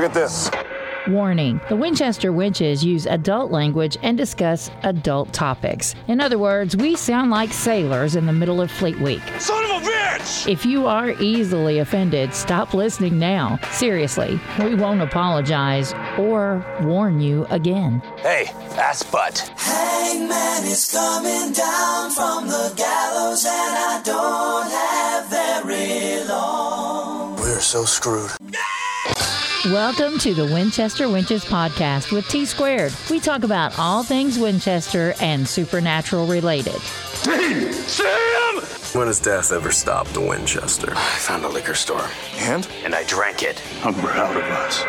Look at this. Warning The Winchester Wenches use adult language and discuss adult topics. In other words, we sound like sailors in the middle of Fleet Week. Son of a bitch! If you are easily offended, stop listening now. Seriously, we won't apologize or warn you again. Hey, ass butt. Hangman is coming down from the gallows, and I don't have very long. We're so screwed. Welcome to the Winchester Wenches podcast with T Squared. We talk about all things Winchester and supernatural related. Dean! Sam! When has death ever stopped the Winchester? I found a liquor store. And? And I drank it. I'm proud of us.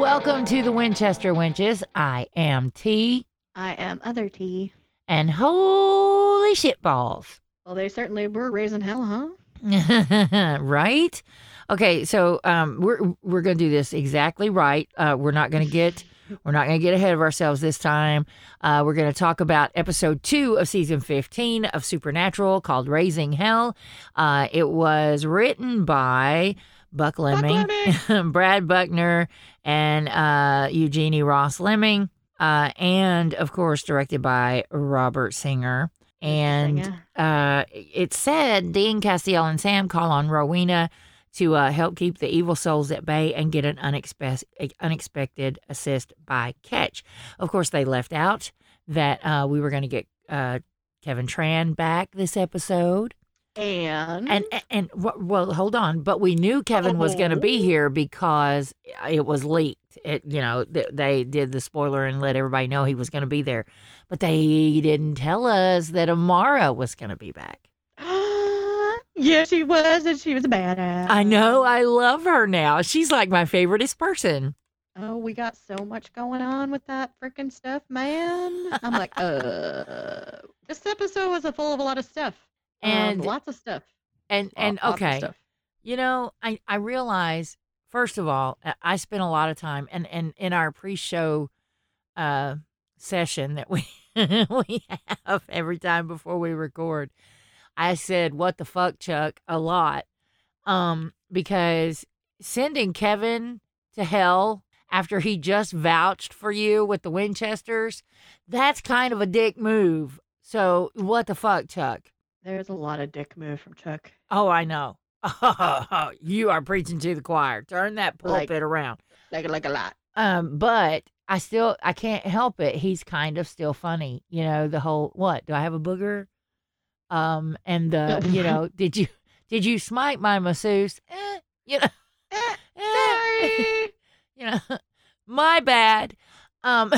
Welcome to the Winchester Wenches. I am T, I am other T. and holy shit balls. Well, they certainly were raising hell, huh? right? Okay, so um, we're we're gonna do this exactly right. Uh, we're not gonna get we're not gonna get ahead of ourselves this time. Uh, we're gonna talk about episode two of season fifteen of Supernatural called "Raising Hell." Uh, it was written by Buck Lemming, Brad Buckner, and uh, Eugenie Ross Leming, uh, and of course directed by Robert Singer. And uh, it said Dean Castiel and Sam call on Rowena to uh, help keep the evil souls at bay and get an unexpe- unexpected assist by Catch. Of course, they left out that uh, we were going to get uh, Kevin Tran back this episode. And, And and, and well, hold on, but we knew Kevin was going to be here because it was leaked. It you know th- they did the spoiler and let everybody know he was going to be there, but they didn't tell us that Amara was going to be back. Yeah, she was, and she was a badass. I know, I love her now. She's like my favoriteest person. Oh, we got so much going on with that freaking stuff, man. I'm like, uh, this episode was a full of a lot of stuff. Um, And lots of stuff. and and okay. You know, I I realize first of all, I- I spent a lot of time and and in our pre-show uh session that we we have every time before we record. I said, "What the fuck, Chuck?" a lot. Um because sending Kevin to hell after he just vouched for you with the Winchesters, that's kind of a dick move. So, what the fuck, Chuck? There's a lot of dick move from Chuck. Oh, I know. you are preaching to the choir. Turn that pulpit Like- around. Like, like a lot. Um, but I still I can't help it. He's kind of still funny. You know, the whole what? Do I have a booger? Um, and the you know, did you did you smite my masseuse? Eh, you know, Eh, eh, sorry. you know, my bad. Um,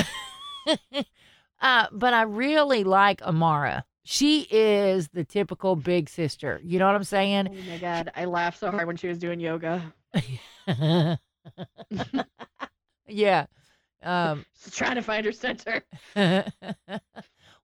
uh, but I really like Amara. She is the typical big sister. You know what I'm saying? Oh my god, I laughed so hard when she was doing yoga. yeah. Um, She's trying to find her center.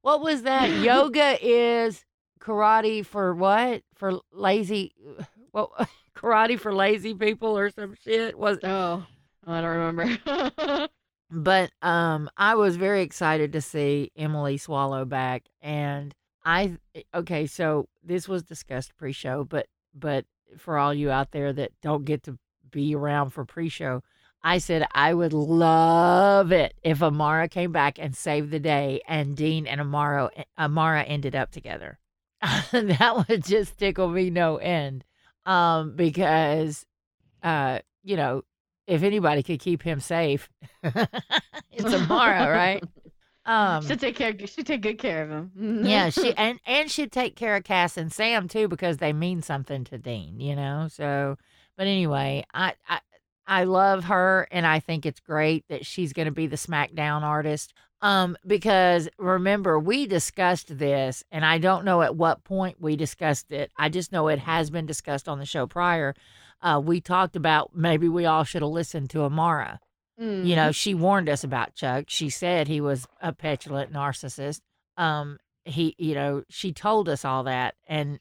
what was that? Yoga is karate for what? For lazy? Well, karate for lazy people or some shit was. Oh, I don't remember. But um, I was very excited to see Emily Swallow back, and I okay. So this was discussed pre-show, but but for all you out there that don't get to be around for pre-show, I said I would love it if Amara came back and saved the day, and Dean and Amara Amara ended up together. that would just tickle me no end, um, because, uh, you know, if anybody could keep him safe, it's Amara, right? Um, She'll take care. She'll take good care of him. yeah, she and and she'd take care of Cass and Sam too because they mean something to Dean, you know. So, but anyway, I I I love her and I think it's great that she's going to be the SmackDown artist. Um, because remember we discussed this, and I don't know at what point we discussed it. I just know it has been discussed on the show prior. Uh, we talked about maybe we all should have listened to Amara. Mm. You know, she warned us about Chuck. She said he was a petulant narcissist. Um, he, you know, she told us all that, and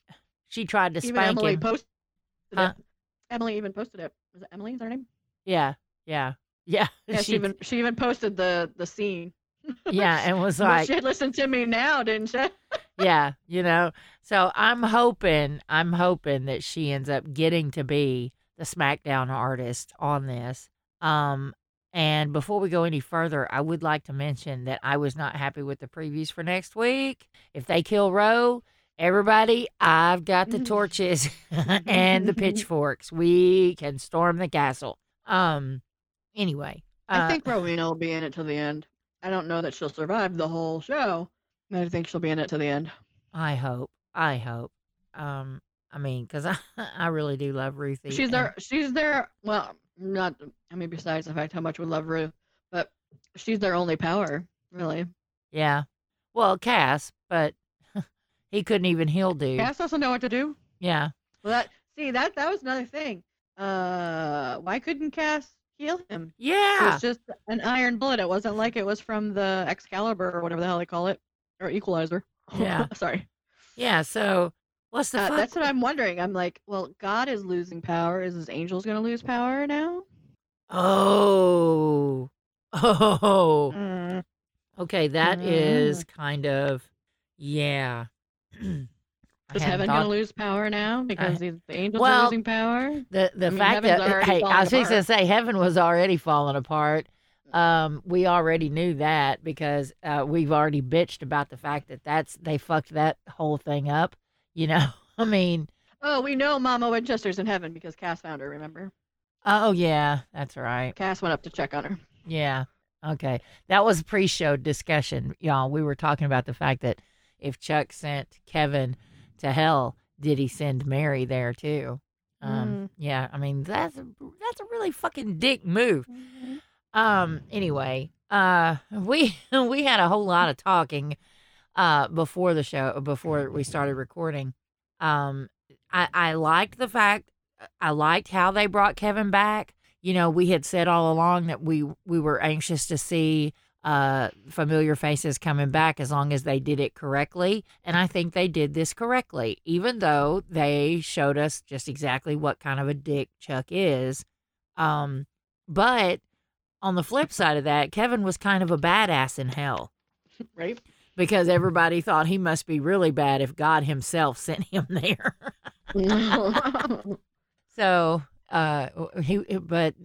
she tried to even spank Emily him. posted Huh? it. Emily even posted it. Was it Emily? Is her name? yeah, yeah, yeah. Yeah, she, even she even posted the the scene. Yeah, and was Well, like, she listened to me now, didn't she? yeah, you know. So I'm hoping, I'm hoping that she ends up getting to be the SmackDown artist on this. Um, and before we go any further, I would like to mention that I was not happy with the previews for next week. If they kill Roe, everybody, I've got the torches and the pitchforks. We can storm the castle. Um, anyway, I uh, think Rowena will be in it till the end. I don't know that she'll survive the whole show. I think she'll be in it to the end. I hope. I hope. Um, I mean, because I, I really do love Ruthie. She's and- there. She's there. Well, not. I mean, besides the fact how much we love Ruth, but she's their only power, really. Yeah. Well, Cass, but he couldn't even heal dude. Cass doesn't know what to do. Yeah. Well, that see that that was another thing. Uh, why couldn't Cass heal him? It Yeah. was just an iron bullet. It wasn't like it was from the Excalibur or whatever the hell they call it, or Equalizer. Yeah. Sorry. Yeah. So what's the Uh, fuck? that's what I'm wondering. I'm like, well, God is losing power. Is his angels going to lose power now? Oh. Oh. Mm. Okay, that is kind of yeah. I Is heaven thought- going to lose power now because these, the angels Well, are losing power? the the I mean, fact that hey, I was fixing to say heaven was already falling apart. Um, we already knew that because uh, we've already bitched about the fact that that's they fucked that whole thing up. You know, I mean, Oh, we know Mama Winchester's in heaven because Cass found her. Remember? oh yeah, that's right. Cass went up to check on her. Yeah. Okay. That was pre-show discussion, y'all. We were talking about the fact that if Chuck sent Kevin to hell, did he send Mary there too? Um, yeah, I mean that's a, that's a really fucking dick move. Um, anyway, uh, we we had a whole lot of talking, uh, before the show, before we started recording. Um, I I liked the fact, I liked how they brought Kevin back. You know, we had said all along that we we were anxious to see uh familiar faces coming back as long as they did it correctly. And i think they did this correctly even though they showed us just exactly what kind of a dick chuck is. Um but on the flip side of that kevin was kind of a badass in hell. Right? because everybody thought he must be really bad if god himself sent him there. So uh he but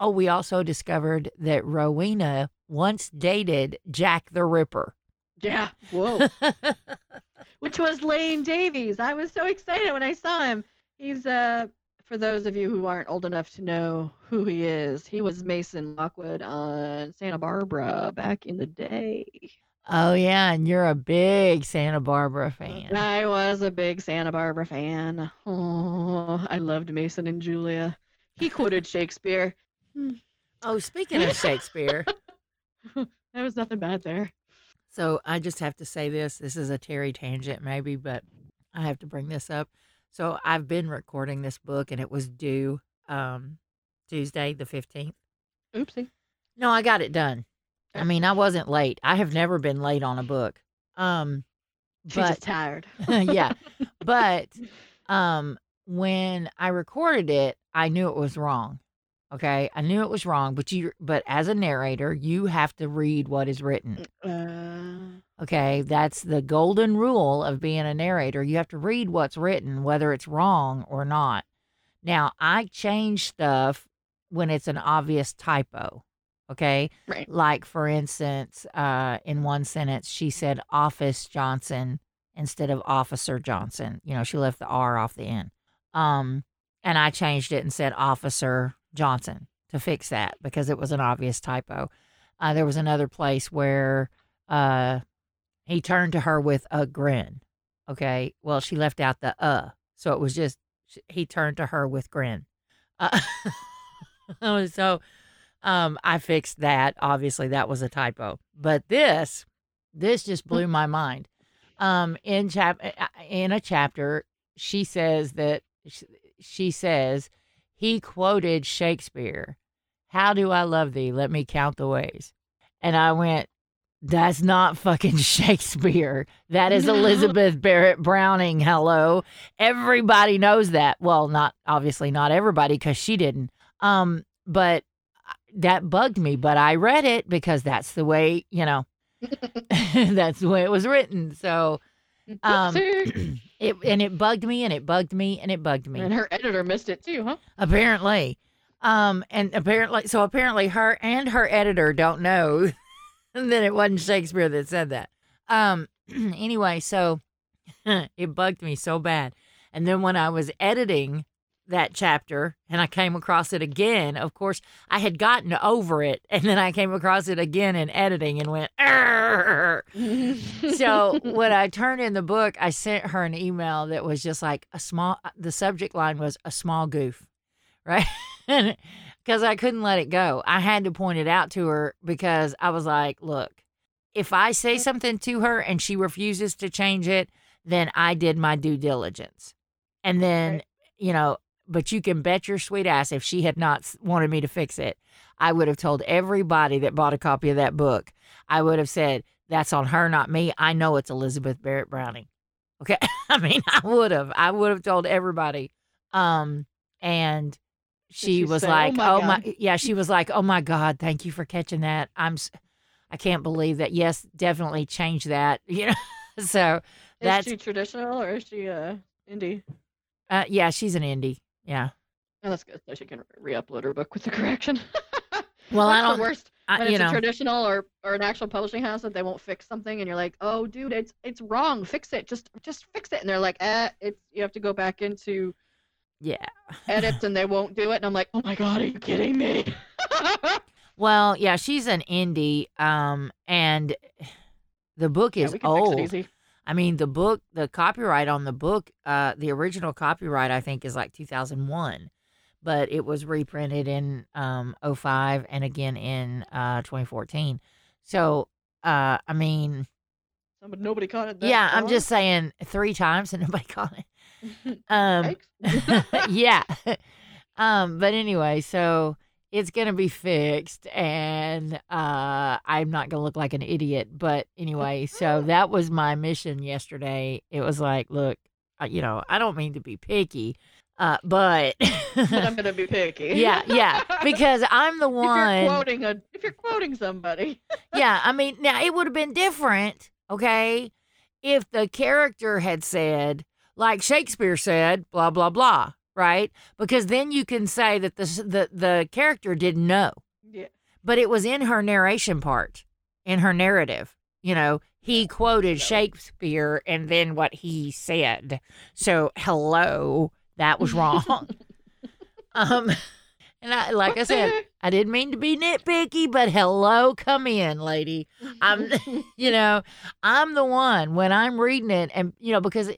oh we also discovered that rowena once dated jack the ripper yeah. Whoa. Which was Lane Davies. I was so excited when I saw him. He's uh for those of you who aren't old enough to know who he is, he was Mason Lockwood on Santa Barbara back in the day. oh yeah and you're a big santa barbara fan I was a big Santa Barbara fan. Oh, I loved Mason and Julia. He quoted Shakespeare. oh speaking of shakespeare There was nothing bad there. So I just have to say this. This is a Terri tangent, maybe, but I have to bring this up. So I've been recording this book, and it was due um, Tuesday, the fifteenth. Oopsie. No, I got it done. I mean, I wasn't late. I have never been late on a book. Um, She's but just tired. yeah, but um, when I recorded it, I knew it was wrong. Okay, I knew it was wrong, but you, but as a narrator, you have to read what is written. Uh, Okay, that's the golden rule of being a narrator. You have to read what's written, whether it's wrong or not. Now, I change stuff when it's an obvious typo. Okay, right. like for instance, uh, in one sentence, she said Office Johnson instead of Officer Johnson. You know, she left the R off the end. Um, and I changed it and said Officer Johnson to fix that because it was an obvious typo. Uh, there was another place where uh, he turned to her with a grin. Okay, well, she left out the uh, so it was just he turned to her with grin. Uh, so um, I fixed that. Obviously, that was a typo. But this, this just blew my mind. Um, in chap in a chapter, she says that sh- she says he quoted Shakespeare. How do I love thee? Let me count the ways. And I went, that's not fucking Shakespeare. That is No. Elizabeth Barrett Browning. Hello. Everybody knows that. Well, not obviously not everybody because she didn't. Um, but that bugged me. But I read it because that's the way, you know, that's the way it was written. So Um, it and it bugged me and it bugged me and it bugged me. and her editor missed it too, huh? apparently um and apparently so apparently her and her editor don't know that it wasn't shakespeare that said that um anyway so it bugged me so bad and then when i was editing that chapter and i came across it again of course i had gotten over it and then i came across it again in editing and went so when I turned in the book, I sent her an email that was just like a small. Uh, the subject line was a small goof, right? Because I couldn't let it go. I had to point it out to her because I was like, "Look, if I say something to her and she refuses to change it, then I did my due diligence." And then, Right. you know, but you can bet your sweet ass if she had not wanted me to fix it, I would have told everybody that bought a copy of that book. I would have said, that's on her, not me. I know it's Elizabeth Barrett Browning. Okay. I mean, I would have. I would have told everybody. Um, and she, she was say, "Oh like, my "Oh my, yeah." She was like, "Oh my God, thank you for catching that. I'm, I can't believe that. Yes, definitely change that. You know." so Is that's she traditional or is she uh indie? uh, yeah, she's an indie. Yeah. Oh, that's good. So she can re-upload her book with the correction. Well, I don't. the worst I, when you it's know. a traditional or, or an actual publishing house that they won't fix something and you're like, oh dude, it's it's wrong. Fix it. Just just fix it. And they're like, eh, it's you have to go back into yeah. edits and they won't do it. And I'm like, oh my god, are you kidding me? Well, yeah, she's an indie. Um, and the book Yeah, is we can fix it old. I mean, the book, the copyright on the book, uh, the original copyright, I think, is like 2001, but it was reprinted in um 05 and again in uh 2014. So, uh, I mean, But nobody caught it. That yeah, I'm just saying three times and nobody caught it. Um, yeah. um, but anyway, so it's gonna be fixed, and uh, I'm not gonna look like an idiot. But anyway, so that was my mission yesterday. It was like, look, you know, I don't mean to be picky, uh, but but I'm gonna be picky. yeah, yeah, because I'm the if you're one. quoting a if you're quoting somebody. yeah, I mean, now it would have been different, okay, if the character had said, like Shakespeare said, blah blah blah, right? Because then you can say that the the the character didn't know, Yeah. but it was in her narration part, in her narrative. You know, he quoted Shakespeare and then what he said. So hello, that was wrong. um, and I, like I said, I didn't mean to be nitpicky, but hello, come in, lady. I'm, you know, I'm the one when I'm reading it, and you know, because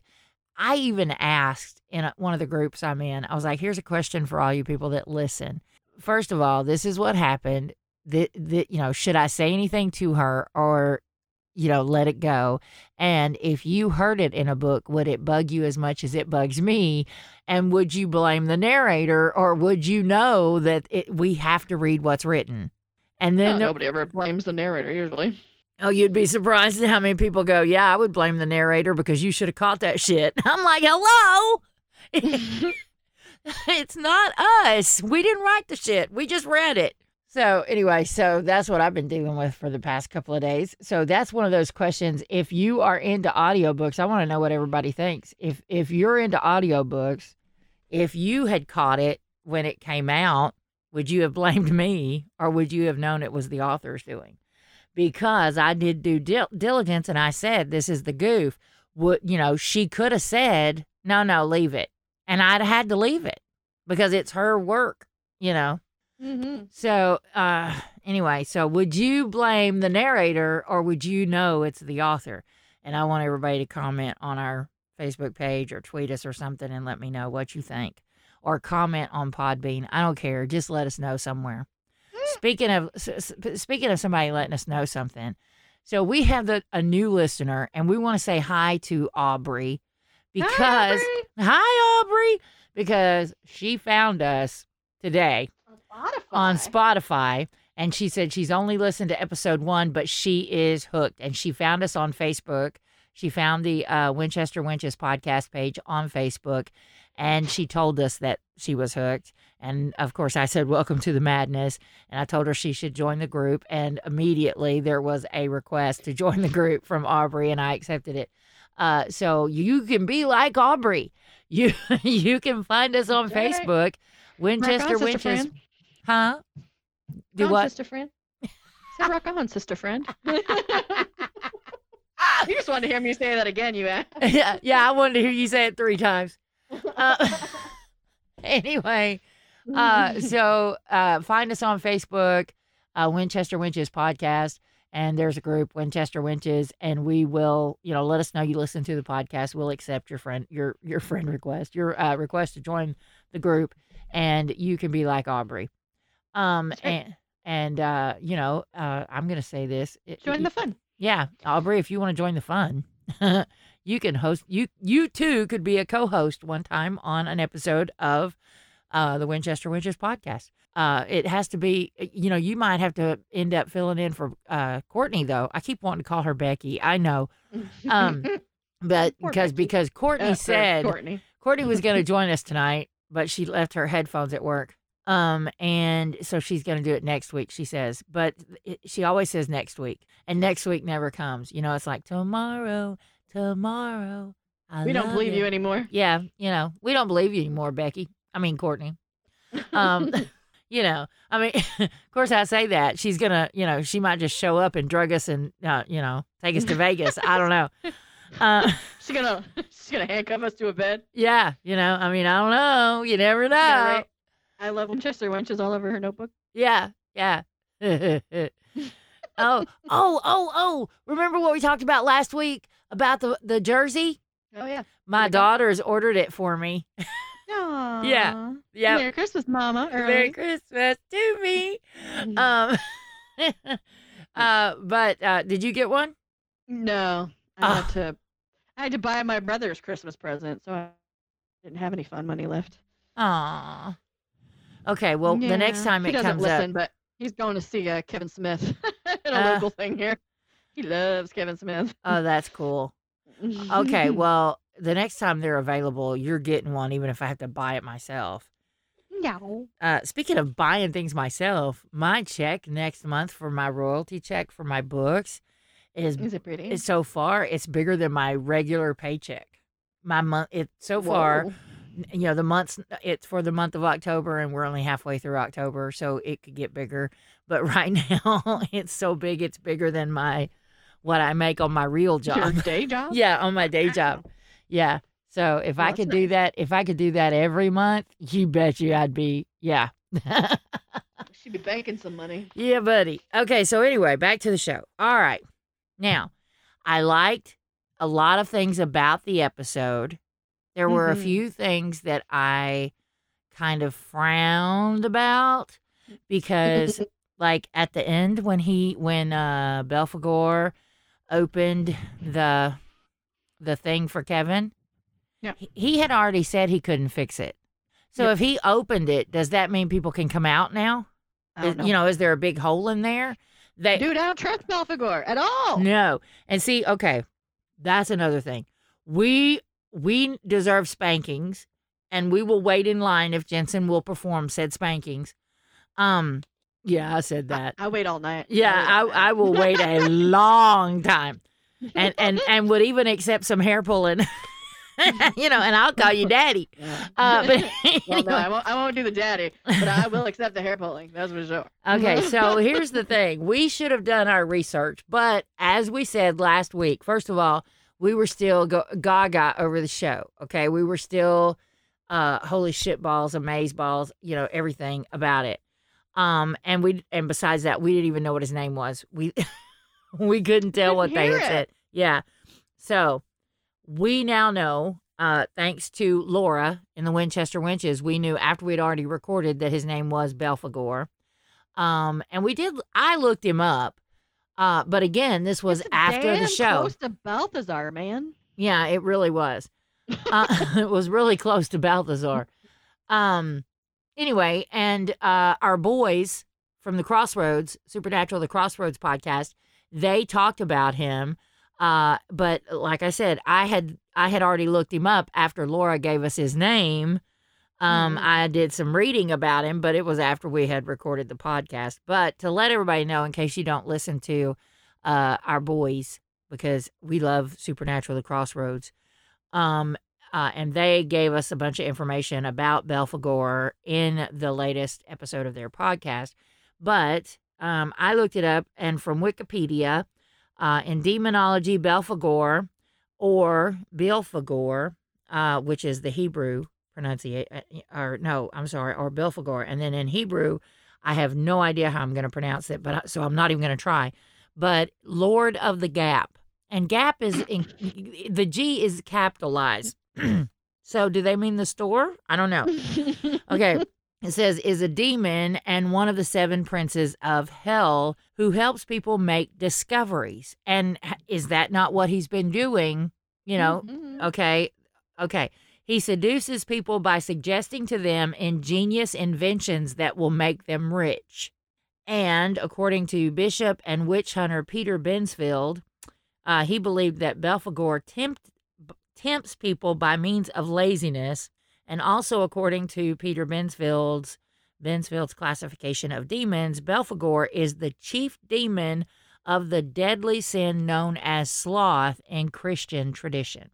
I even asked in a, one of the groups I'm in, I was like, "Here's a question for all you people that listen. First of all, this is what happened. That, that you know, should I say anything to her or, you know, let it go? And if you heard it in a book, would it bug you as much as it bugs me? And would you blame the narrator, or would you know that it, we have to read what's written?" And then there- nobody ever blames the narrator usually. Oh, you'd be surprised at how many people go, Yeah, I would blame the narrator because you should have caught that shit. I'm like, Hello? it's not us. We didn't write the shit. We just read it. So, anyway, so that's what I've been dealing with for the past couple of days. So, that's one of those questions. If you are into audiobooks, I want to know what everybody thinks. If if you're into audiobooks, if you had caught it when it came out, would you have blamed me or would you have known it was the author's doing? Because I did due dil- diligence and I said, this is the goof. Would, you know, she could have said, no, no, leave it. And I'd had to leave it because it's her work, you know? Mm-hmm. So, uh, anyway, so would you blame the narrator or would you know it's the author? And I want everybody to comment on our Facebook page or tweet us or something and let me know what you think. Or comment on Podbean. I don't care. Just let us know somewhere. Speaking of speaking of somebody letting us know something, so we have the, a new listener, and we want to say hi to Aubrey because hi Aubrey because she found us today Spotify. on Spotify. And she said she's only listened to episode one, but she is hooked. And she found us on Facebook. She found the uh, Winchester Wenches podcast page on Facebook. And she told us that she was hooked. And of course, I said, Welcome to the madness. And I told her she should join the group. And immediately there was a request to join the group from Aubrey, and I accepted it. Uh, so you can be like Aubrey. You you can find us on right. Facebook, Winchester rock on, sister Winches. Huh? Do on, what? sister friend? Say rock on, sister friend. you just wanted to hear me say that again, you ass. yeah, yeah. I wanted to hear you say it three times. Uh, anyway, uh, so uh, find us on Facebook, uh, Winchester Wenches Podcast, and there's a group Winchester Wenches, and we will, you know, let us know you listen to the podcast. We'll accept your friend your your friend request, your uh, request to join the group, and you can be like Aubrey. Um and and uh, you know, uh, I'm gonna say this. it- Join the fun. yeah, Aubrey, if you want to join the fun, you can host. You you too could be a co-host one time on an episode of uh, the Winchester Wenches podcast. Uh, it has to be, you know, you might have to end up filling in for uh, Courtney though. I keep wanting to call her Becky. I know, um, but because because Courtney Uh, said Courtney. Courtney was going to join us tonight, but she left her headphones at work. Um, and so she's going to do it next week, she says. But it, she always says next week, and next week never comes. You know, it's like tomorrow, tomorrow. I We don't believe you anymore. Yeah, you know, we don't believe you anymore, Becky. I mean, Courtney. Um, you know, I mean, of course, I say that she's gonna, you know, she might just show up and drug us and, uh, you know, take us to Vegas. I don't know. Uh, She's gonna she's gonna handcuff us to a bed. yeah, you know, I mean, I don't know. You never know. Yeah, right. I love Winchester wenches all over her notebook. Yeah, yeah. oh, oh, oh, oh! Remember what we talked about last week about the the jersey? Oh yeah. My daughter's ordered it for me. Aww. Yeah. Merry Christmas, Mama. Merry Christmas to me. Um, uh, but uh, did you get one? No, I Ah. had to. I had to buy my brother's Christmas present, so I didn't have any fun money left. Aw. Okay, well, the next Yeah, time he it doesn't comes listen, up, but he's going to see uh, Kevin Smith at a Uh. local thing here. He loves Kevin Smith. oh, that's cool. Okay, well, the next time they're available, you're getting one, even if I have to buy it myself. no. Uh, speaking of buying things myself, my check next month for my royalty check for my books is, Is it pretty? is so far it's bigger than my regular paycheck. My month, it so far, you know, the months it's for the month of October, and we're only halfway through October, so it could get bigger. But right now, it's so big, it's bigger than my what I make on my real Your job. day job? yeah, on my day job. Yeah. So if Well, I could do nice. that, if I could do that every month, you bet you I'd be, yeah. She'd be banking some money. yeah, buddy. Okay, so anyway, back to the show. All right. Now, I liked a lot of things about the episode. There were a Mhm. few things that I kind of frowned about because like at the end when he when uh Belphegor opened the the thing for Kevin, Yeah. he, had already said he couldn't fix it. So if he opened it, does that mean people can come out now? I don't Is- know. You know, is there a big hole in there? They Dude, I don't trust Belphegor at all. no. And see, okay, that's another thing. We we deserve spankings, and we will wait in line if Jensen will perform said spankings. Um, yeah, I said that. I, I wait all night. Yeah, all I I will wait a long time, and and and would even accept some hair pulling. you know, and I'll call you daddy. Yeah. Uh, but well, no. I won't, I won't do the daddy, but I will accept the hair pulling. That's for sure. Okay, so here's the thing. We should have done our research, but as we said last week, first of all, we were still go- gaga over the show. Okay, we were still uh holy shit balls, amaze balls, you know, everything about it. Um and we and besides that, we didn't even know what his name was. We we couldn't tell what they had it. said. Yeah. So, we now know uh thanks to Laura in the Winchester Wenches, we knew after we'd already recorded that his name was Belphegor. Um, and we did. I looked him up, uh, but again, this was It's after the show. Close to Balthazar, man. Yeah, it really was. Uh, it was really close to Balthazar. Um, anyway, and uh, our boys from the Crossroads, Supernatural, the Crossroads podcast, they talked about him. Uh, but like I said, I had I had already looked him up after Laura gave us his name. Um, Mhm. I did some reading about him, but it was after we had recorded the podcast. But to let everybody know, in case you don't listen to uh, our boys because we love Supernatural: The Crossroads. Um, uh, and they gave us a bunch of information about Belphegor in the latest episode of their podcast. But um, I looked it up, and from Wikipedia, uh, in demonology, Belphegor or Bilphegor, uh, which is the Hebrew pronunciation, or no, I'm sorry, or Bilphegor. And then in Hebrew, I have no idea how I'm going to pronounce it, but so I'm not even going to try. But Lord of the Gap, and Gap is in, the G is capitalized. so do they mean the store? I don't know. Okay. It says, is a demon and one of the seven princes of hell who helps people make discoveries. And is that not what he's been doing? You know, Mhm. okay. Okay. He seduces people by suggesting to them ingenious inventions that will make them rich. And according to Bishop and witch hunter Peter Binsfeld, uh, he believed that Belphegor tempt, tempts people by means of laziness and also, according to Peter Binsfeld's Binsfeld's classification of demons, Belphegor is the chief demon of the deadly sin known as sloth in Christian tradition.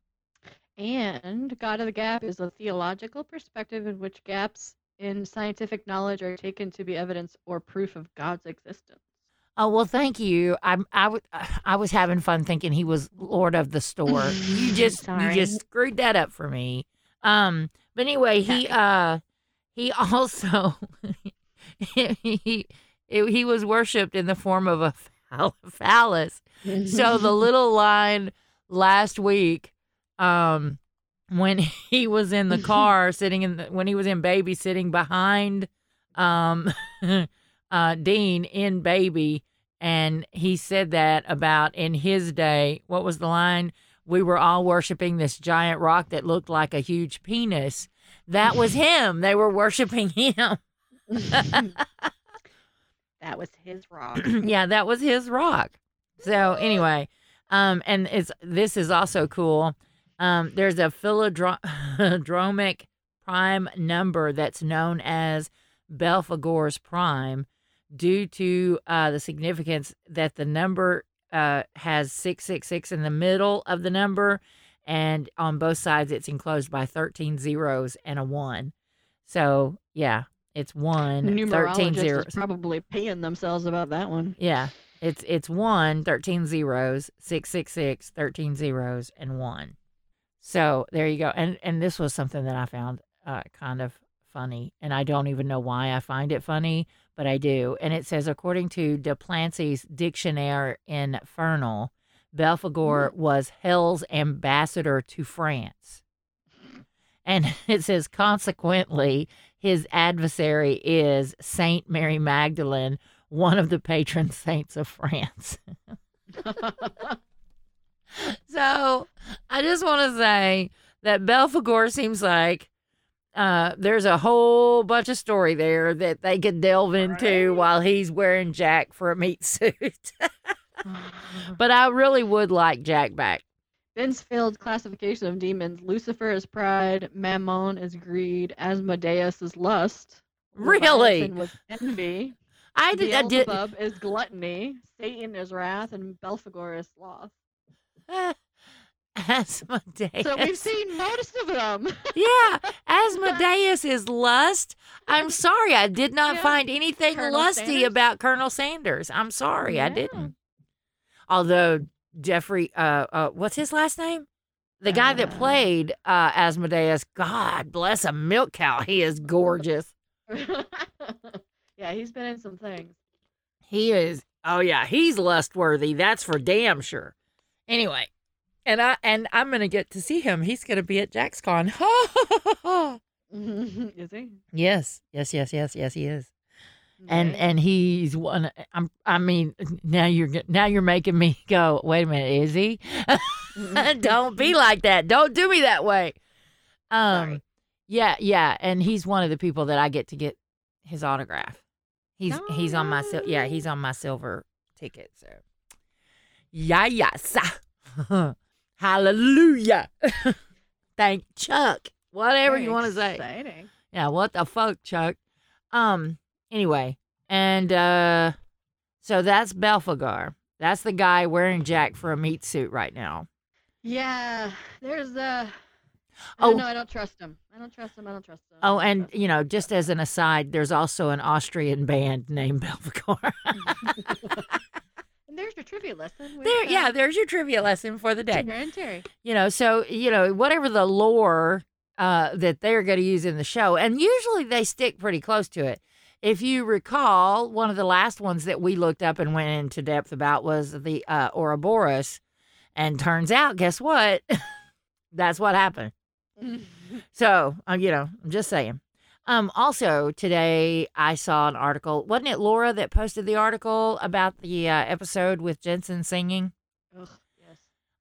And God of the Gap is a theological perspective in which gaps in scientific knowledge are taken to be evidence or proof of God's existence. Oh well, thank you. I'm I w- I was having fun thinking he was Lord of the Store. You just you just screwed that up for me. Um, but anyway, he uh he also he he was worshipped in the form of a phall- phallus. So the little line last week, um, when he was in the car sitting in the, when he was in baby sitting behind, um, uh, Dean in baby, and he said that about in his day. What was the line? We were all worshiping this giant rock that looked like a huge penis. That was him. They were worshiping him. that was his rock. yeah, that was his rock. So anyway, um, and it's this is also cool. Um, there's a philodromic prime number that's known as Belphegor's prime, due to uh, the significance that the number uh, has six six six in the middle of the number, and on both sides it's enclosed by thirteen zeros and a one. So yeah, it's one 13 zeros. probably paying themselves about that one. Yeah. It's it's one, 13 zeros, 666, 13 zeros, and one. So there you go. And and this was something that I found uh, kind of funny. And I don't even know why I find it funny, but I do. And it says, according to de Plancy's Dictionnaire Infernal, Belphegor mm. was hell's ambassador to France. And it says, consequently, his adversary is Saint Mary Magdalene, one of the patron saints of France. so I just want to say that Belphegor seems like uh, there's a whole bunch of story there that they could delve into while he's wearing Jack for a meat suit. but I really would like Jack back. Binsfeld's classification of demons Lucifer is pride, Mammon is greed, Asmodeus is lust, Really? Leviathan was envy, I did. I did. Beelzebub is gluttony, Satan is wrath, and Belphegor is sloth. Asmodeus. So we've seen most of them. yeah, Asmodeus is lust. I'm sorry, I did not Yeah. find anything Colonel lusty Sanders? about Colonel Sanders. I'm sorry, I didn't. Although Jeffrey, uh, uh, what's his last name? The guy that Uh. played uh, Asmodeus. God bless a milk cow. He is gorgeous. yeah, he's been in some things. He is. Oh yeah, he's lust worthy. That's for damn sure. Anyway, and I and I'm gonna get to see him. He's gonna be at JaxCon. is he? yes, yes, yes, yes, yes. He is. and and he's one i'm i mean now you're now you're making me go wait a minute is he don't be like that don't do me that way um Sorry. yeah yeah and he's one of the people that i get to get his autograph he's Oh, he's on my sil- yeah he's on my silver ticket so yeah yes hallelujah thank chuck whatever Very you want to say yeah, what the fuck, Chuck? Um, anyway, and uh so that's Belphegor. That's the guy wearing Jack for a meat suit right now. Yeah, there's uh. I Oh. don't. I don't trust him. I don't trust him. I don't trust him. Oh, and you know, just as an aside, there's also an Austrian band named Belphegor. There's your trivia lesson. there, yeah, there's your trivia lesson for the day. And Terri. You know, so you know, whatever the lore uh, that they're going to use in the show, and usually they stick pretty close to it. If you recall, one of the last ones that we looked up and went into depth about was the uh, Ouroboros, and turns out, guess what? That's what happened. So, uh, you know, I'm just saying. Um, also, today I saw an article. Wasn't it Laura that posted the article about the uh, episode with Jensen singing? Ugh, yes.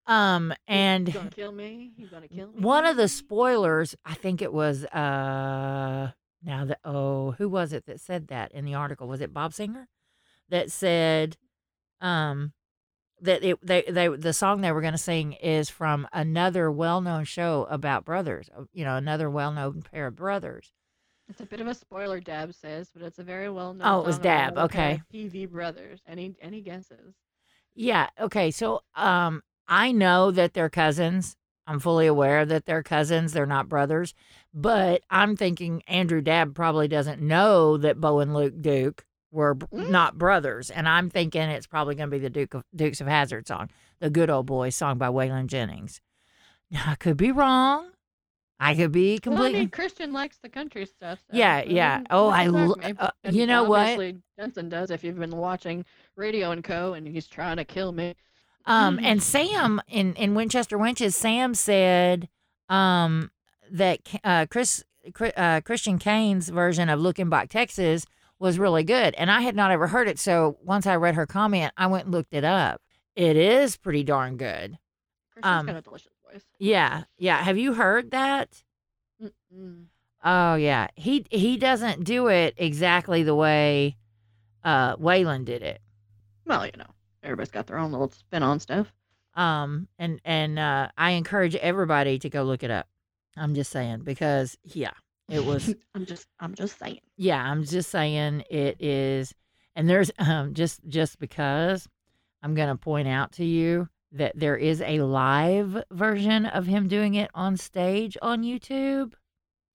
Um, and you gonna kill me? You gonna kill me? one of the spoilers, I think it was uh now that oh, who was it that said that in the article? Was it Bob Singer that said um that it they they the song they were going to sing is from another well-known show about brothers, uh, you know, another well-known pair of brothers. It's a bit of a spoiler, Dabb says, but it's a very well known. Oh, it was Dabb, okay. PV Brothers. Any any guesses? Yeah. Okay. So, um, I know that they're cousins. I'm fully aware that they're cousins. They're not brothers. But I'm thinking Andrew Dabb probably doesn't know that Bo and Luke Duke were b- Mm. not brothers, and I'm thinking it's probably going to be the Duke of Dukes of Hazzard song, the Good Old Boy song by Waylon Jennings. Now, I could be wrong. I could be Well, I completely. mean, Christian likes the country stuff. So Yeah, yeah. Oh, I lo- uh, you know what? Jensen does if you've been watching Radio and Co. and he's trying to kill me. Um, Mhm. and Sam in in Winchester Wenches, Sam said um that uh Chris uh, Christian Kane's version of Luckenbach Texas was really good, and I had not ever heard it. So once I read her comment, I went and looked it up. It is pretty darn good. Christian's Um, got a delicious voice. Yeah, yeah. Have you heard that? Mm-mm. Oh yeah, he he doesn't do it exactly the way uh Waylon did it. Well, you know, everybody's got their own little spin on stuff. Um, and and uh, I encourage everybody to go look it up. I'm just saying because yeah, it was I'm just, I'm just saying. yeah. I'm just saying it is, and there's um just just because I'm gonna point out to you that there is a live version of him doing it on stage on YouTube,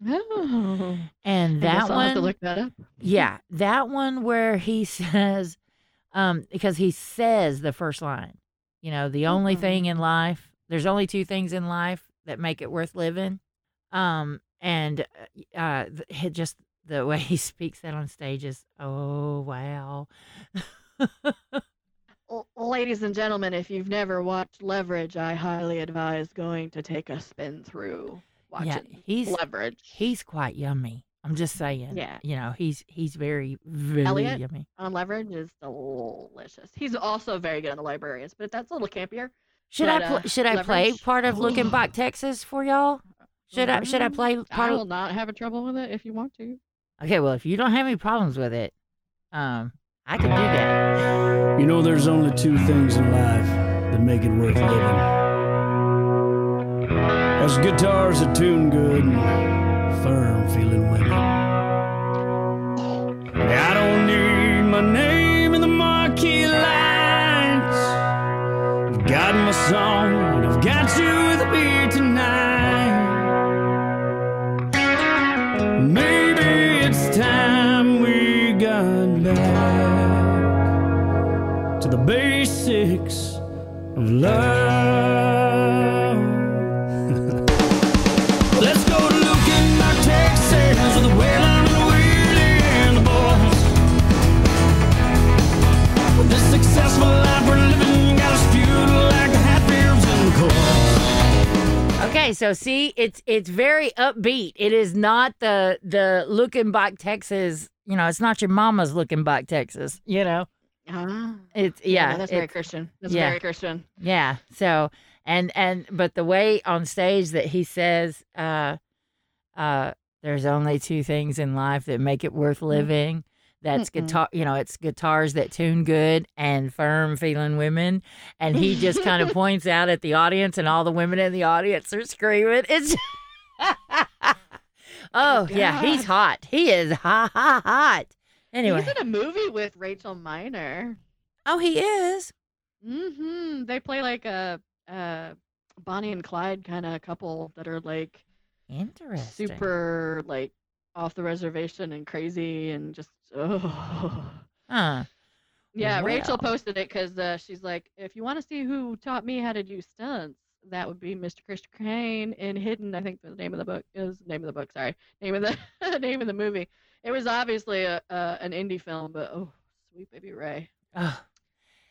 Oh, and that I'll have to one look that up. Yeah, that one where he says, um, because he says the first line, you know, the only Mhm. thing in life, there's only two things in life that make it worth living. Um, and uh, uh, it just the way he speaks that on stage is, oh wow. Ladies and gentlemen, if you've never watched Leverage, I highly advise going to take a spin through watching yeah, he's Leverage. he's quite yummy. I'm just saying. Yeah. you know, he's he's very very Eliot? yummy. on Leverage is delicious. He's also very good on the librarians, but that's a little campier. Should But, I pl- uh, should I play part of Looking. Back Texas for y'all? Should I should I Mm, play I part will of not have a trouble with it if you want to. Okay, well, if you don't have any problems with it, um, I can do that. You know, there's only two things in life that make it worth living. That's guitars that tune good and firm feeling women. I don't need my name in the marquee lights. I've got my song, and I've got you basics of love. Let's go Luckenbach Texas with Waylon and Willie and the boys. With this successful life we're living, got us like the and the. Okay, so see, it's it's very upbeat. It is not the the Luckenbach Texas. You know, it's not your mama's Luckenbach Texas. You know, Ah, it's yeah, no, that's very Christian. That's yeah. very Christian. yeah. So and and but the way on stage that he says, uh, uh, there's only two things in life that make it worth living. That's Mm-mm. guitar, you know, it's guitars that tune good and firm feeling women. And he just kind of points out at the audience, and all the women in the audience are screaming. It's oh yeah, he's hot. He is hot, hot, hot. Anyway, He's in a movie with Rachel Miner. oh he is. Mm-hmm. They play like a, a Bonnie and Clyde kind of couple that are like Interesting. super like off the reservation and crazy and just oh. Huh. Yeah, Rachel posted it because uh, she's like, if you want to see who taught me how to do stunts, that would be Mr. Christopher Crane in Hidden. I think the name of the book is name of the book. Sorry, name of the name of the movie. It was obviously a, a an indie film, but oh, sweet baby Ray, Ugh.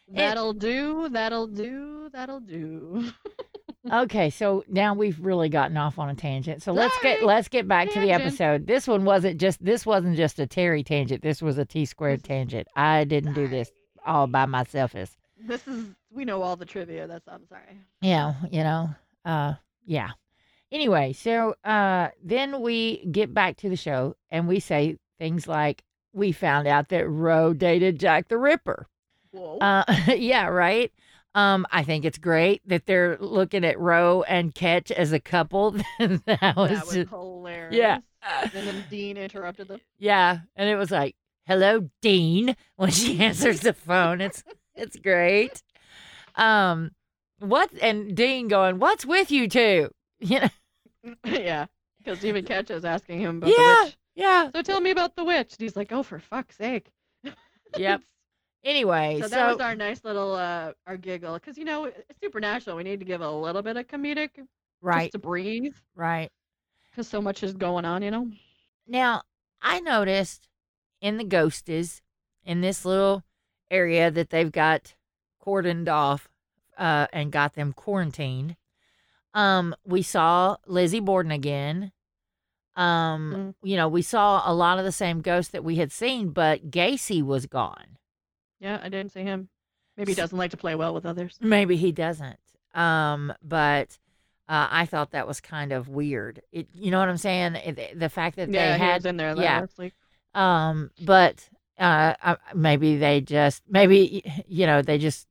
that'll do, that'll do, that'll do. okay, so now we've really gotten off on a tangent. So let's get let's get back to the episode. This one wasn't just this wasn't just a Terri tangent. This was a T squared tangent. I didn't do this all by myself. As this is we know all the trivia. That's I'm sorry. yeah, you know, uh, yeah. Anyway, so uh, then we get back to the show and we say things like, "We found out that Roe dated Jack the Ripper." Whoa. Uh, yeah, right. Um, I think it's great that they're looking at Roe and Ketch as a couple. that was, that was just- hilarious. yeah. And then Dean interrupted them. yeah, and it was like, "Hello, Dean," when she answers the phone. It's it's great. Um, what and Dean going, "What's with you two? You know, yeah, because even Ketch is asking him about Yeah. Yeah, So tell me about the witch. And he's like, oh, for fuck's sake. Yep. Anyway, So so, that was our nice little uh our giggle because you know it's supernatural. We need to give a little bit of comedic right, just to breathe right. because so much is going on. You know. Now, I noticed in the ghosties in this little area that they've got cordoned off uh, and got them quarantined. Um, we saw Lizzie Borden again. Um, you know, we saw a lot of the same ghosts that we had seen, but Gacy was gone. Yeah, I didn't see him. Maybe he doesn't like to play well with others. Maybe he doesn't. Um, but uh, I thought that was kind of weird. It, you know what I'm saying? It, the fact that yeah, they he had in there yeah. last week. Um, but uh, uh, maybe they just maybe you know they just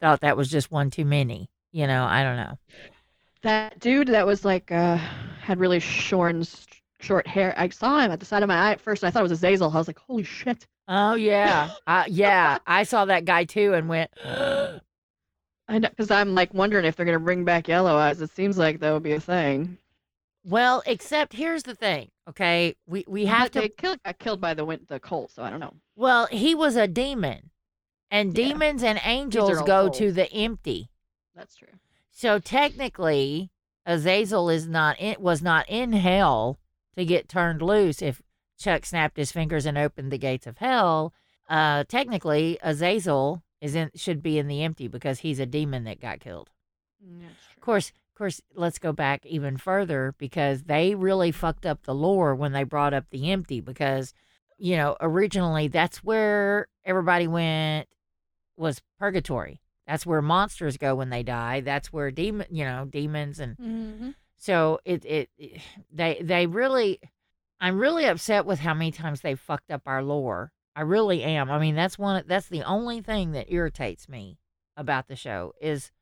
thought that was just one too many. You know, I don't know. That dude that was like uh had really short and s- short hair. I saw him at the side of my eye at first. And I thought it was Azazel. I was like, holy shit. Oh yeah, uh, yeah. I saw that guy too and went. I know because I'm like wondering if they're gonna bring back Yellow Eyes. It seems like that would be a thing. well, except here's the thing. Okay, we we have But to. Killed, got killed by the the Colt, so I don't know. Well, he was a demon, and Yeah. demons and angels go to the empty. That's true. So technically, Azazel is not in, was not in hell to get turned loose. If Chuck snapped his fingers and opened the gates of hell, uh, technically Azazel is in should be in the empty because he's a demon that got killed. Mm, Of course, of course, let's go back even further because they really fucked up the lore when they brought up the empty because you know originally that's where everybody went was purgatory. That's where monsters go when they die. That's where demon, you know, demons and Mm-hmm. So it, it it they they really I'm really upset with how many times they fucked up our lore. I really am. I mean, that's one that's the only thing that irritates me about the show is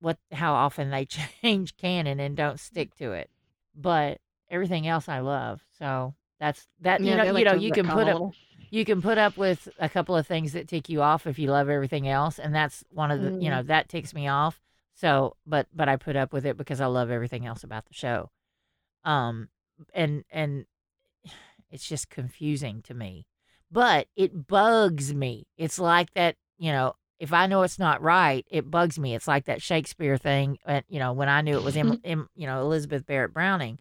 what how often they change canon and don't stick to it. But everything else I love. So that's that you know you know you can put up you can put up with a couple of things that tick you off if you love everything else and that's one of the you Mhm. know that ticks me off so but but i put up with it because i love everything else about the show um and and it's just confusing to me but it bugs me it's like that you know if i know it's not right it bugs me it's like that shakespeare thing uh, you know when i knew it was em, em, you know elizabeth barrett browning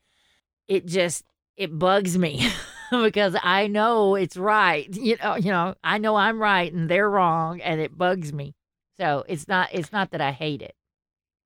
it just it bugs me because I know it's right. You know, you know, I know I'm right and they're wrong and it bugs me. So it's not it's not that I hate it.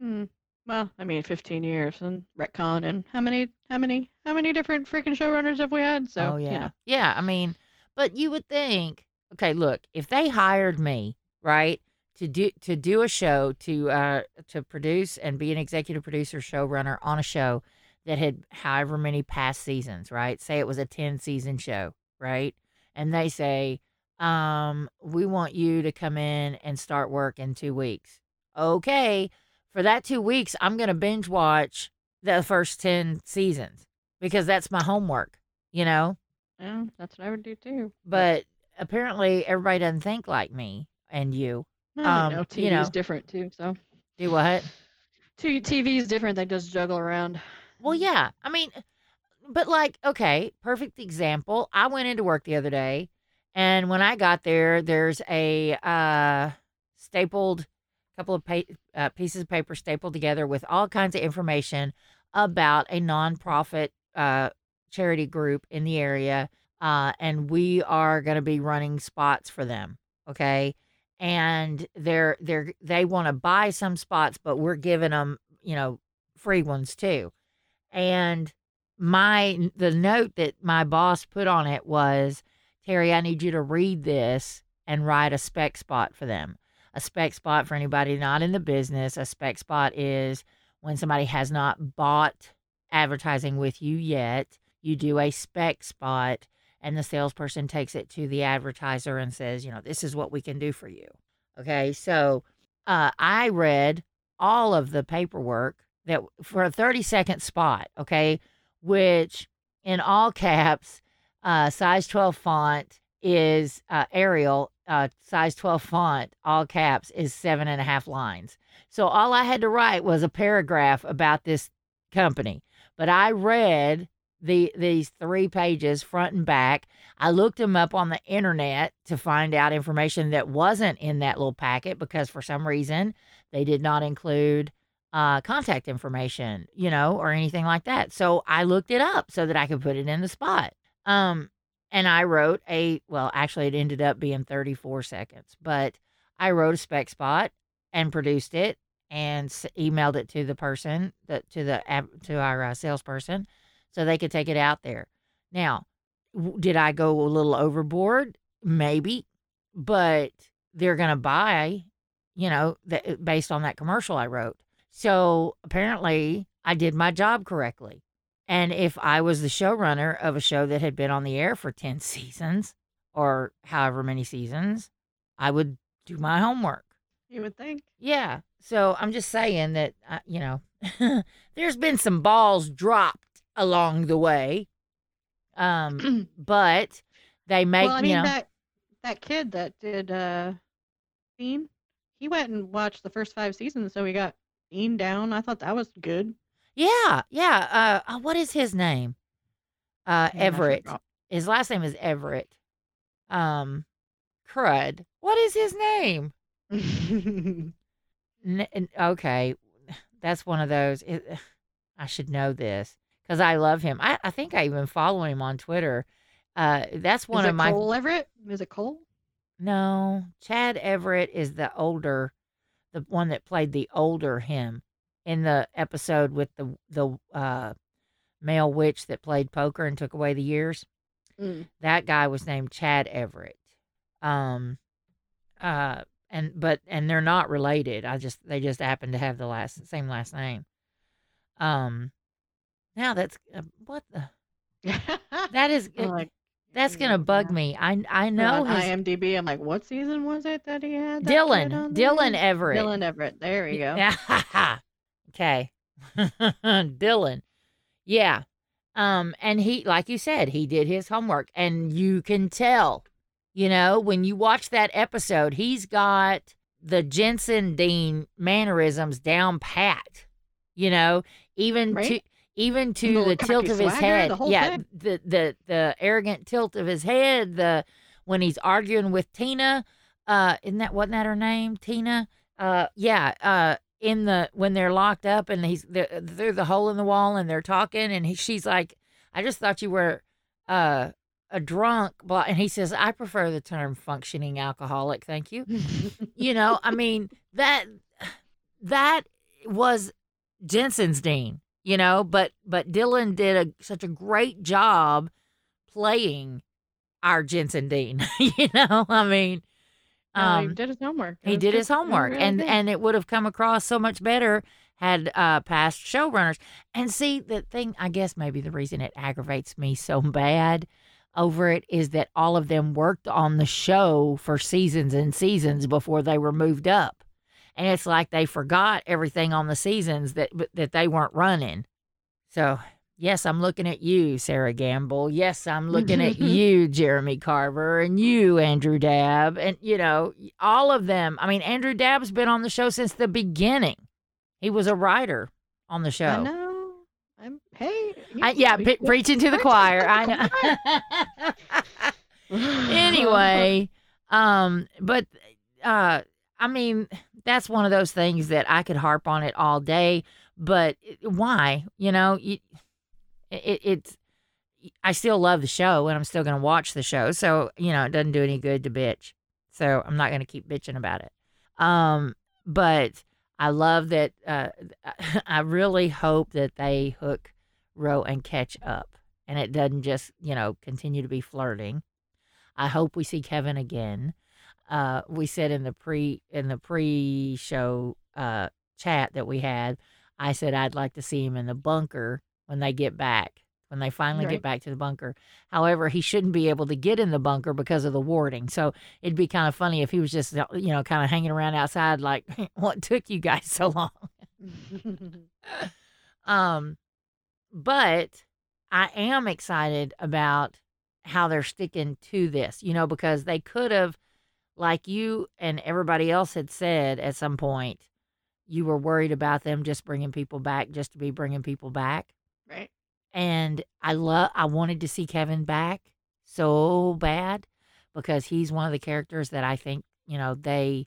Hmm. Well, I mean, 15 years and retcon, and how many, how many, how many different freaking showrunners have we had? So, oh yeah. you know. Yeah, I mean, but you would think, okay, look, if they hired me, right, to do to do a show to uh to produce and be an executive producer showrunner on a show that had however many past seasons, right? Say it was a 10 season show, right? And they say, um, we want you to come in and start work in 2 weeks. Okay, for that 2 weeks, I'm going to binge watch the first 10 seasons because that's my homework, you know? Yeah, that's what I would do too. But apparently everybody doesn't think like me and you. Well, Um, know, TV you know. is different too. So Do what? TV is different. They just juggle around. Well, yeah. I mean, but like, okay, perfect example. I went into work the other day, and when I got there, there's a uh, stapled couple of pa- uh, pieces of paper stapled together with all kinds of information about a nonprofit uh, charity group in the area, uh, and we are going to be running spots for them. Okay. And they're they're they want to buy some spots, but we're giving them you know free ones too and my the note that my boss put on it was terri i need you to read this and write a spec spot for them a spec spot for anybody not in the business. A spec spot is when somebody has not bought advertising with you yet you do a spec spot and the salesperson takes it to the advertiser and says you know this is what we can do for you. Okay so uh, i read all of the paperwork that for a 30 second spot, okay, which in all caps, uh, size 12 font is uh, Arial, uh, size 12 font, all caps is seven and a half lines. So all I had to write was a paragraph about this company. But I read the these three pages front and back. I looked them up on the internet to find out information that wasn't in that little packet because for some reason they did not include uh, contact information, you know, or anything like that. So I looked it up so that I could put it in the spot. Um, and I wrote a well, actually, it ended up being 34 seconds, but I wrote a spec spot and produced it and emailed it to the person that to the to our uh, salesperson so they could take it out there. Now, did I go a little overboard? Maybe, but they're gonna buy, you know, based on that commercial I wrote. So apparently, I did my job correctly. And if I was the showrunner of a show that had been on the air for 10 seasons or however many seasons, I would do my homework. You would think. Yeah. So I'm just saying that, uh, you know, there's been some balls dropped along the way. Um, but they make, well, I mean you know, that that kid that did uh Dean, he went and watched the first five seasons, so he got Dean down. I thought that was good. Yeah, yeah. Uh, uh, what is his name? Uh, I Everett. His last name is Everett. Um, crud. What is his name? N- okay, that's one of those. It, I should know this because I love him. I, I think I even follow him on Twitter. Uh, that's one Is of it my Cole Everett? Is it Cole? no. Chad Everett is the older, the one that played the older him in the episode with the the uh, male witch that played poker and took away the years. Mm. That guy was named Chad Everett. Um, uh, and but and they're not related. I just they just happen to have the last same last name. Um, now that's uh, what the that is like, that's gonna bug yeah. me. I I know his IMDb. I'm like, what season was it that he had? that Dylan? Dylan Everett. Dylan Everett. There you go. Okay. Dylan. Yeah. Um, and he, like you said, he did his homework, and you can tell, you know, when you watch that episode, he's got the Jensen Dean mannerisms down pat. You know, even to even to little the tilt of his head. the yeah, thing. the the the arrogant tilt of his head. The when he's arguing with Tina. Uh, isn't that wasn't that her name, Tina? Uh, yeah. Uh, in the when they're locked up and he's they're, through the hole in the wall and they're talking and he, she's like, "I just thought you were uh a drunk," blah, and he says, "I prefer the term functioning alcoholic, thank you." you know, I mean that that was Jensen's Dean, you know, but but Dylan did a such a great job playing our Jensen Dean. you know, I mean, No, um, he did his homework. That he did his homework, really and good. and it would have come across so much better had uh, past showrunners. And see, the thing, I guess maybe the reason it aggravates me so bad over it is that all of them worked on the show for seasons and seasons before they were moved up, and it's like they forgot everything on the seasons that that they weren't running. So Yes, I'm looking at you, Sera Gamble. Yes, I'm looking at you, Jeremy Carver, and you, Andrew Dabb, and you know all of them. I mean, Andrew Dabb's been on the show since the beginning. He was a writer on the show. I know. I'm hey. I, yeah, pre- preaching to the choir. I know. anyway, um, but uh, I mean, that's one of those things that I could harp on it all day. But why? You know, you, it, it's. I still love the show, and I'm still going to watch the show. So you know, it doesn't do any good to bitch. So I'm not going to keep bitching about it. Um, but I love that. Uh, I really hope that they hook Row and Ketch up, and it doesn't just you know continue to be flirting. I hope we see Kevin again. Uh, we said in the pre in the pre show uh, chat that we had, I said I'd like to see him in the bunker when they get back, when they finally get back to the bunker. However, he shouldn't be able to get in the bunker because of the warding. So it'd be kind of funny if he was just, you know, kind of hanging around outside, like, what took you guys so long? Um, but I am excited about how they're sticking to this, you know, because they could have, like you and everybody else had said at some point, you were worried about them just bringing people back just to be bringing people back. Right. And I love, I wanted to see Kevin back so bad because he's one of the characters that I think, you know, they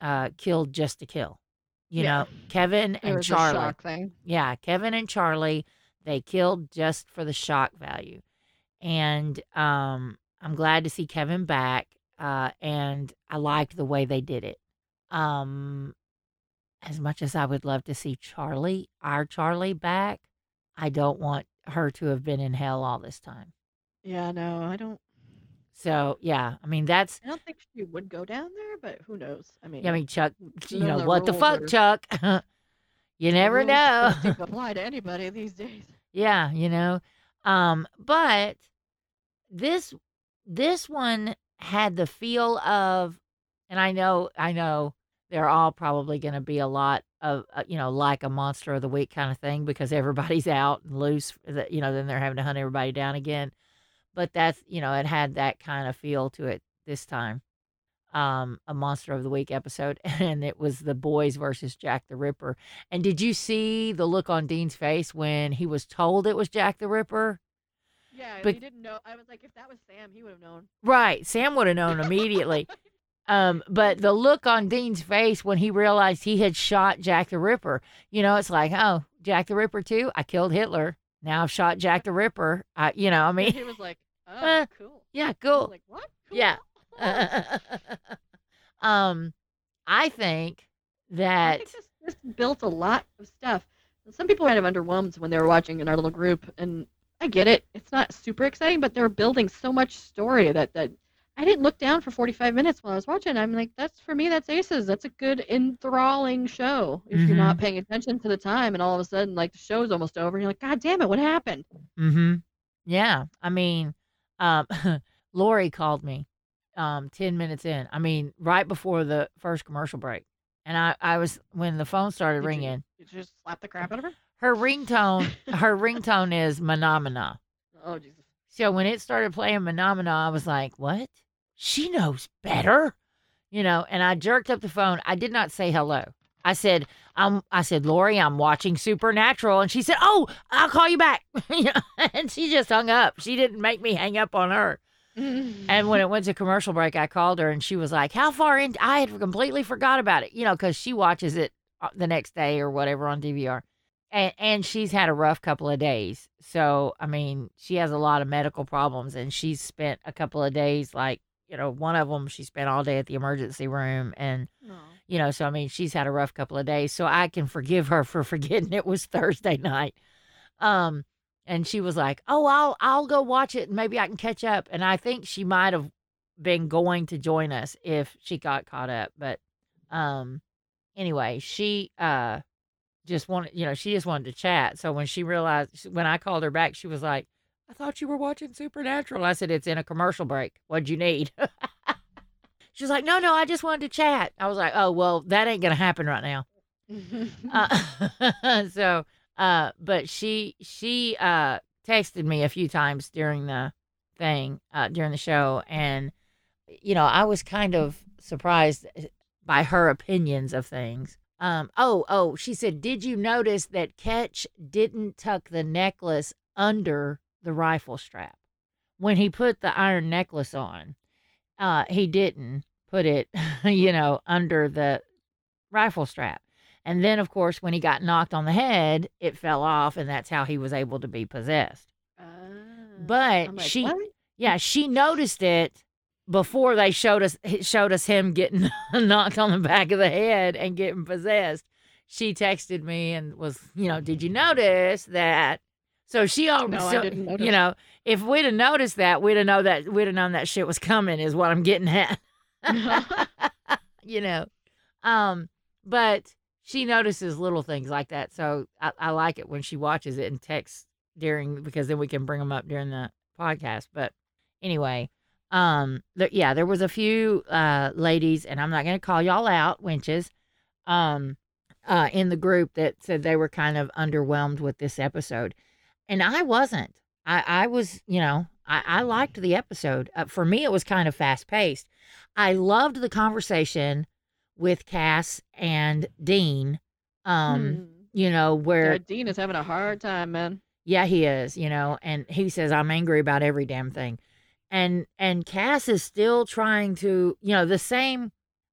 uh, killed just to kill. You Yeah. know, Kevin and Charlie. a shock thing. Yeah, Kevin and Charlie, they killed just for the shock value. And um I'm glad to see Kevin back. Uh and I liked the way they did it. Um as much as I would love to see Charlie, our Charlie back, I don't want her to have been in hell all this time. Yeah, no, I don't. So yeah, I mean that's I don't think she would go down there, but who knows? I mean, I mean Chuck, you know what the fuck, are- Chuck? you never know. don't seem to apply to anybody these days. Yeah, you know. Um, but this this one had the feel of and I know I know they're all probably going to be a lot of uh, you know like a monster of the week kind of thing because everybody's out and loose that you know then they're having to hunt everybody down again. But that's you know it had that kind of feel to it this time. Um, a monster of the week episode, and it was the boys versus Jack the Ripper. And did you see the look on Dean's face when he was told it was Jack the Ripper? Yeah, But- he didn't know. I was like, if that was Sam, he would have known. Right. Sam would have known immediately. um, but the look on Dean's face when he realized he had shot Jack the Ripper, you know, it's like, oh, Jack the Ripper too? I killed Hitler. Now I've shot Jack the Ripper. I, you know, I mean, he was like, oh, Uh, cool. yeah, I cool. like, what? Cool. Yeah. um, I think I that think this, this built a lot of stuff. Some people kind of underwhelmed when they were watching in our little group, and I get it. It's not super exciting, but they're building so much story that that I didn't look down for 45 minutes while I was watching. I'm like, that's for me, that's Aces. That's a good enthralling show. If you're not paying attention to the time, and all of a sudden, like the show's almost over, and you're like, God damn it, what happened? Mm-hmm. Yeah. I mean, um, Lori called me um 10 minutes in. I mean, right before the first commercial break. And I, I was when the phone started Did you- ringing, Did you just slap the crap out of her? her ringtone her ringtone is Menomina. Oh Jesus. So when it started playing Menomina, I was like, What? She knows better. You know, and I jerked up the phone. I did not say hello. I said, I'm I said, Lori, I'm watching Supernatural. And she said, Oh, I'll call you back. And she just hung up. She didn't make me hang up on her. And when it went to commercial break, I called her and she was like, How far in? I had completely forgot about it, you know, because she watches it uh, the next day or whatever on DVR. And, and she's had a rough couple of days. So, I mean, she has a lot of medical problems and she's spent a couple of days, like, you know, one of them she spent all day at the emergency room. And, Aw. you know, so I mean, she's had a rough couple of days. So I can forgive her for forgetting it was Thursday night. Um, and she was like, "Oh, I'll I'll go watch it and maybe I can catch up." And I think she might have been going to join us if she got caught up, but um anyway, she uh just wanted, you know, she just wanted to chat. So when she realized when I called her back, she was like, "I thought you were watching Supernatural." I said, "It's in a commercial break. What'd you need?" she was like, "No, no, I just wanted to chat." I was like, "Oh, well, that ain't going to happen right now." Uh, so Uh, but she she uh texted me a few times during the thing uh during the show, and you know I was kind of surprised eh, by her opinions of things. Um. Oh. Oh. She said, "Did you notice that Ketch didn't tuck the necklace under the rifle strap when he put the iron necklace on? Uh, he didn't put it, you know, under the rifle strap." And then, of course, when he got knocked on the head, it fell off, and that's how he was able to be possessed. Ah. But like, she, "What?" yeah, she noticed it before they showed us showed us him getting knocked on the back of the head and getting possessed. She texted me and was, you know, did you notice that? So she already, No, so, you know, if we'd have noticed that, we'd have know that we'd have known that shit was coming. Is what I'm getting at. you know, um, but she notices little things like that. So I, I like it when she watches it and texts during because then we can bring them up during the podcast. But anyway, um, th- yeah, there was a few uh ladies, and I'm not gonna call y'all out, wenches, um, uh, in the group that said they were kind of underwhelmed with this episode, and I wasn't. I I was, you know, I I liked the episode. Uh, for me, it was kind of fast paced. I loved the conversation with Cass and Dean. Um, Hmm. you know where Yeah, Dean is having a hard time, man. yeah, he is, you know, and he says I'm angry about every damn thing. And and Cass is still trying to, you know, the same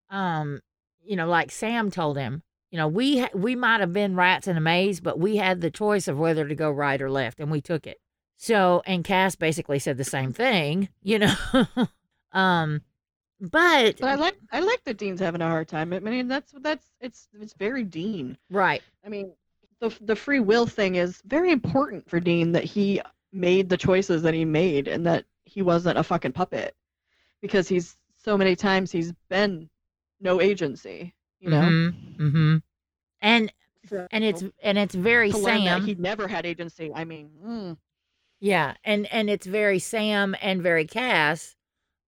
um, you know, like Sam told him, you know, we ha- we might have been rats in a maze, but we had the choice of whether to go right or left and we took it. So, and Cass basically said the same thing, you know. um but, But I like I like that Dean's having a hard time. I mean, that's that's it's it's very Dean. right. I mean, the the free will thing is very important for Dean that he made the choices that he made and that he wasn't a fucking puppet because he's so many times he's been no agency, you know. Mhm. Mhm. And So and it's and it's very to learn that Sam. he never had agency. I mean, mm, Yeah, and and it's very Sam and very Cass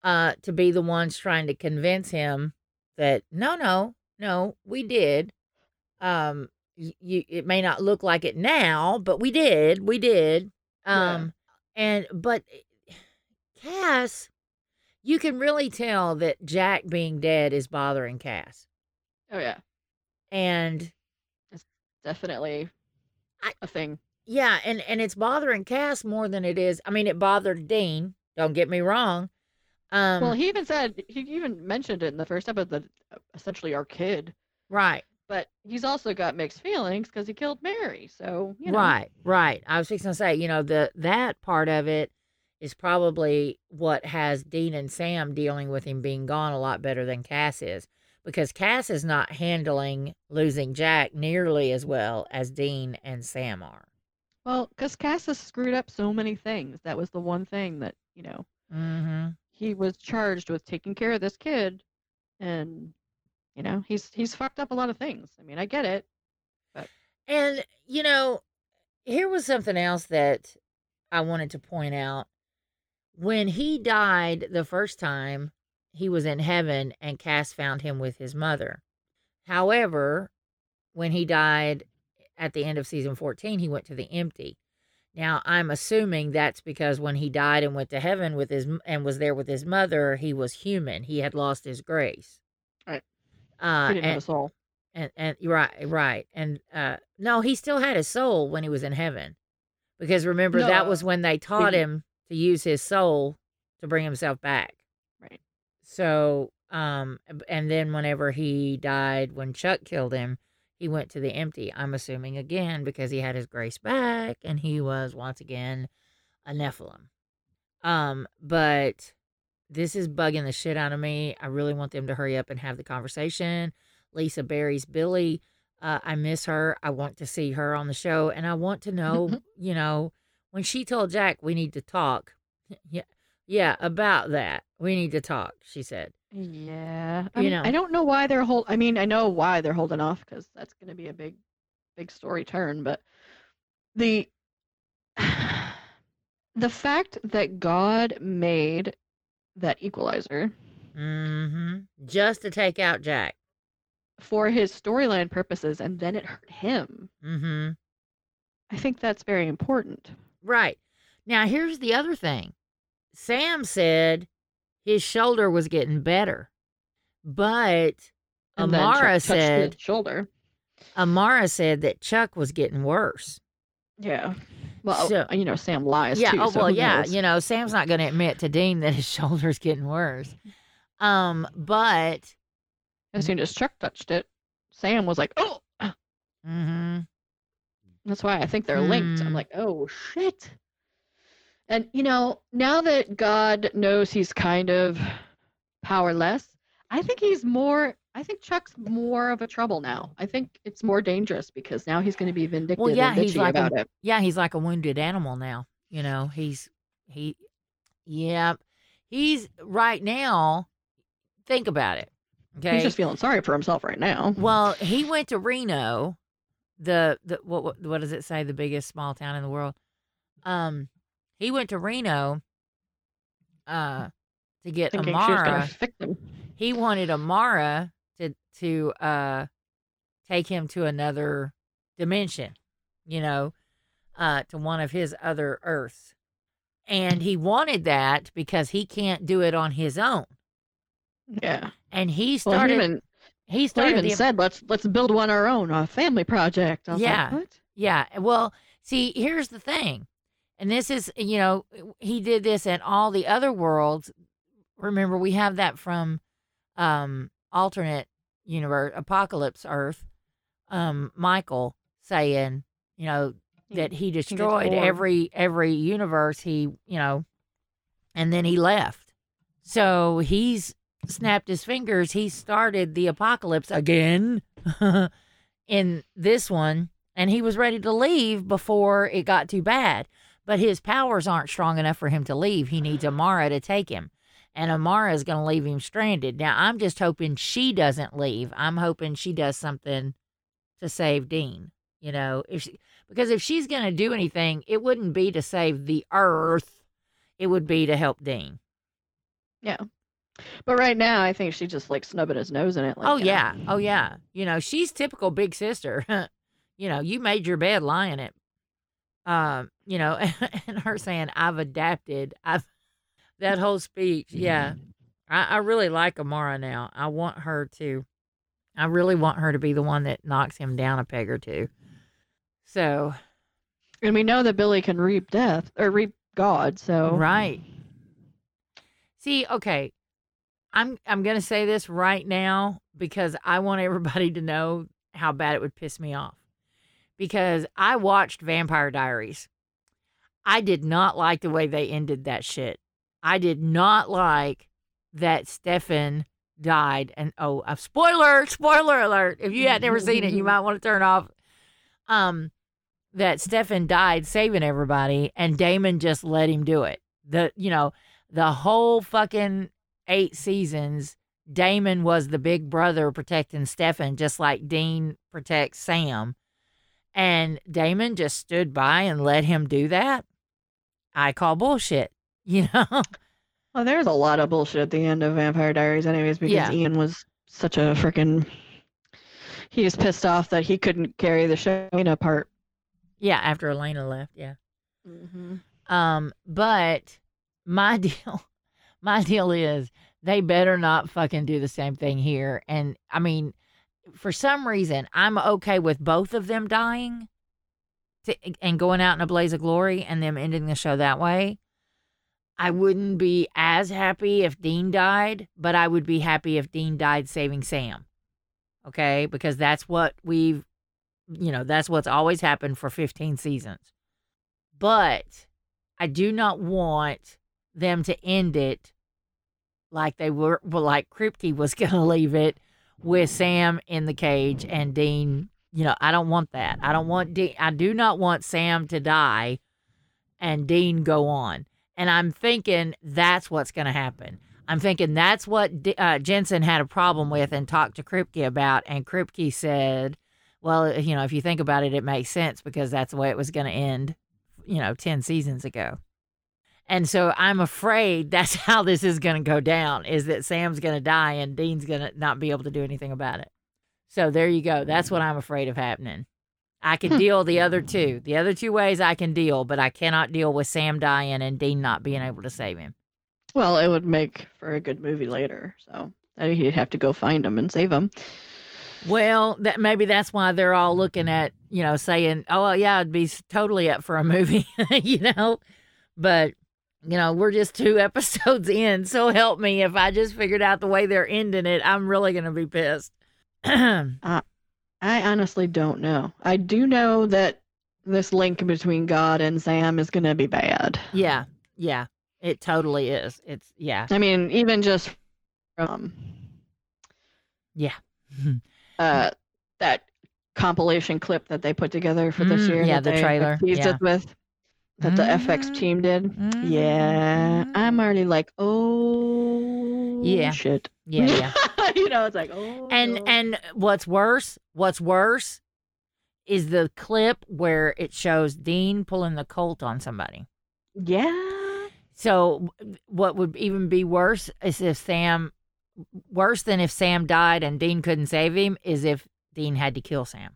uh to be the ones trying to convince him that no no no we did um you it may not look like it now but we did we did Yeah. um and but eh, Cass you can really tell that Jack being dead is bothering Cass oh yeah, and definitely I- a thing. Yeah, and and it's bothering Cass more than it is. I mean, it bothered Dean. Don't get me wrong. Um, well, he even said he even mentioned it in the first episode that essentially our kid, right, but he's also got mixed feelings because he killed Mary. So you know, right, right. I was fixing to say, you know, the that part of it is probably what has Dean and Sam dealing with him being gone a lot better than Cass is, because Cass is not handling losing Jack nearly as well as Dean and Sam are. Well, because Cass has screwed up so many things. That was the one thing that you know Mm-hmm. he was charged with taking care of this kid, and you know he's he's fucked up a lot of things. I mean, I get it. But... And, you know, here was something else that I wanted to point out. When he died the first time, he was in heaven and Cass found him with his mother. However, when he died at the end of season 14, he went to the empty. Now, I'm assuming that's because when he died and went to heaven with his and was there with his mother, he was human. He had lost his grace. Right. Uh, he didn't and, have a soul. and and right right and uh no he still had his soul when he was in heaven because remember that was when they taught he- him to use his soul to bring himself back. So um and then whenever he died when chuck killed him he went to the empty i'm assuming again because he had his grace back and he was once again a nephilim. Um but this is bugging the shit out of me i really want them to hurry up and have the conversation. Lisa berry's billie uh, i miss her i want to see her on the show and i want to know you know when she told jack we need to talk yeah yeah about that we need to talk she said Yeah. I, mean, know. I don't know why they're hold. I mean, I know why they're holding off because that's going to be a big, big story turn. But the the fact that God made that equalizer mm-hmm just to take out jack for his storyline purposes, and then it hurt him. mm-hmm I think that's very important. Right. Now, here's the other thing Sam said his shoulder was getting better, but And Amara said shoulder. Amara said that Chuck was getting worse. Yeah. Well, So- you know, Sam lies yeah. too. oh so well. Yeah. knows? You know, Sam's not going to admit to Dean that his shoulder's getting worse. Um, but As soon as Chuck touched it, Sam was like, "Oh." hmm That's why I think they're linked. Hmm. I'm like, "Oh shit." And you know, now that God knows he's kind of powerless, I think he's more. I think Chuck's more of a trouble now. I think it's more dangerous because now he's going to be vindictive Well, yeah, and he's like a- it. yeah, he's like a wounded animal now. You know, he's he, yeah, he's right now. Think about it. Okay. He's just feeling sorry for himself right now. Well, he went to Reno, the the what what, what does it say? The biggest small town in the world. Um, he went to Reno. Uh, to get Thinking she was going Amara. to fix him. He wanted Amara to to uh take him to another dimension, you know, uh, to one of his other Earths, and he wanted that because he can't do it on his own. Yeah. And he Well, started. he even, he started even the said, "Let's let's build one our own, a family project." I was Yeah. Like, what? Yeah. Well, see, here's the thing. And this is, you know, he did this in all the other worlds. Remember, we have that from um alternate universe, Apocalypse Earth. Um, Michael saying, you know, that he destroyed every every universe he, you know, and then he left. So he's snapped his fingers. He started the apocalypse again in this one, and he was ready to leave before it got too bad. But his powers aren't strong enough for him to leave. He needs Amara to take him. And Amara is going to leave him stranded. Now, I'm just hoping she doesn't leave. I'm hoping she does something to save Dean. You know, if she, because if she's going to do anything, it wouldn't be to save the earth. It would be to help Dean. Yeah. But right now, I think she's just like snubbing his nose in it. Like, oh you know, yeah, oh yeah. You know, she's typical big sister. you know, you made your bed, lie in it. Um, you know, and her saying, "I've adapted." I've that whole speech. Yeah, I, I really like Amara now. I want her to. I really want her to be the one that knocks him down a peg or two. So And we know that Billie can reap death or reap God. So Right. See, okay. I'm I'm going to say this right now because I want everybody to know how bad it would piss me off. Because I watched Vampire Diaries. I did not like the way they ended that shit. I did not like that Stefan died and oh, a spoiler, spoiler alert. If you had never seen it, you might want to turn off um that Stefan died saving everybody and Damon just let him do it. The you know, the whole fucking 8 seasons Damon was the big brother protecting Stefan just like Dean protects Sam. And Damon just stood by and let him do that. I call bullshit, you know. Well, there's a lot of bullshit at the end of Vampire Diaries, anyways, because Yeah. Ian was such a freaking. He was pissed off that he couldn't carry the Shayna part. yeah, after Elena left, yeah. Mm-hmm. Um, but my deal, my deal is they better not fucking do the same thing here. And I mean, for some reason, I'm okay with both of them dying to, and going out in a blaze of glory and them ending the show that way. I wouldn't be as happy if Dean died, but I would be happy if Dean died saving Sam. Okay? Because that's what we've, you know, that's what's always happened for 15 seasons. But I do not want them to end it like they were, well, like Kripke was going to leave it with Sam in the cage and Dean. You know, I don't want that. I don't want Dean. I do not want Sam to die and Dean go on. And I'm thinking that's what's going to happen. I'm thinking that's what D- uh, Jensen had a problem with and talked to Kripke about. And Kripke said, well, you know, if you think about it, it makes sense because that's the way it was going to end, you know, 10 seasons ago. And so I'm afraid that's how this is going to go down is that Sam's going to die and Dean's going to not be able to do anything about it. So there you go. That's what I'm afraid of happening. I can hmm. deal the other two. The other two ways I can deal, but I cannot deal with Sam dying and Dean not being able to save him. Well, it would make for a good movie later. So uh, he'd have to go find him and save him. Well, that maybe that's why they're all looking at, you know, saying, "Oh, well, yeah, I'd be totally up for a movie," you know. But you know, we're just two episodes in, so help me if I just figured out the way they're ending it, I'm really gonna be pissed. I honestly don't know. I do know that this link between God and Sam is going to be bad. yeah, yeah, it totally is. It's yeah, I mean, even just from yeah, uh, that compilation clip that they put together for this Mm, year. yeah, the they trailer, teased yeah. us with that the FX Mhm. team did. Yeah, Mhm. I'm already like, oh, Yeah. shit. yeah, yeah. you know, it's like, oh, and no. and what's worse what's worse is the clip where it shows dean pulling the colt on somebody yeah, so what would even be worse is if sam worse than if sam died and dean couldn't save him is if dean had to kill sam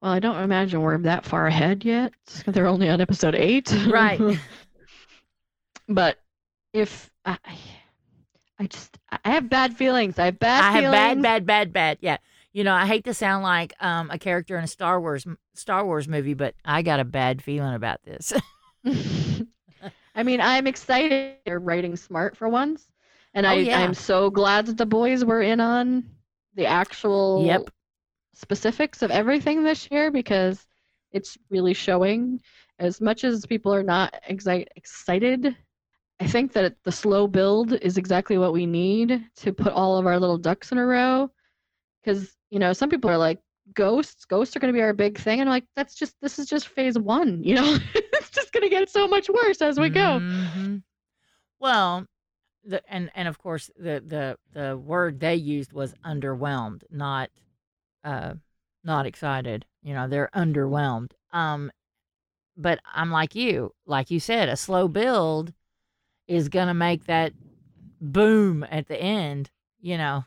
well, I don't imagine we're that far ahead yet. They're only on episode eight, right but if I, I just, I have bad feelings. I have bad i have bad bad bad bad yeah you know i hate to sound like um, a character in a star wars star wars movie but i got a bad feeling about this I mean, I'm excited they're writing smart for once. And Oh, I, yeah. I'm so glad that the boys were in on the actual Yep. Specifics of everything this year because it's really showing. As much as people are not exi- excited, I think that the slow build is exactly what we need to put all of our little ducks in a row. Because, you know, some people are like, ghosts, ghosts are going to be our big thing. And I'm like, that's just, this is just phase one, you know? it's just going to get so much worse as we go. Mhm. Well, the and and of course the the the word they used was underwhelmed, not uh not excited. You know, they're underwhelmed. Um but I'm like you, like you said, a slow build is to make that boom at the end, you know.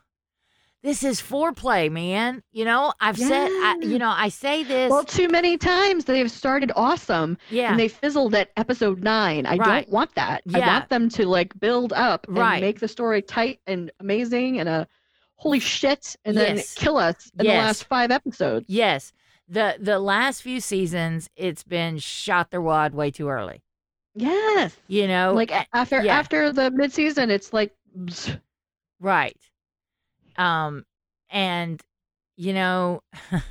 This is foreplay, man. You know, I've said I, you know, I say this Well, too many times they've started awesome yeah. and they fizzled at episode nine. I Right. don't want that. I want them to like build up and Right. make the story tight and amazing and a holy shit and then Yes. kill us in Yes. the last five episodes. Yes. The the last few seasons it's been shot their wad way too early. Yes. You know? Like after yeah. after the midseason, it's like right. Um and you know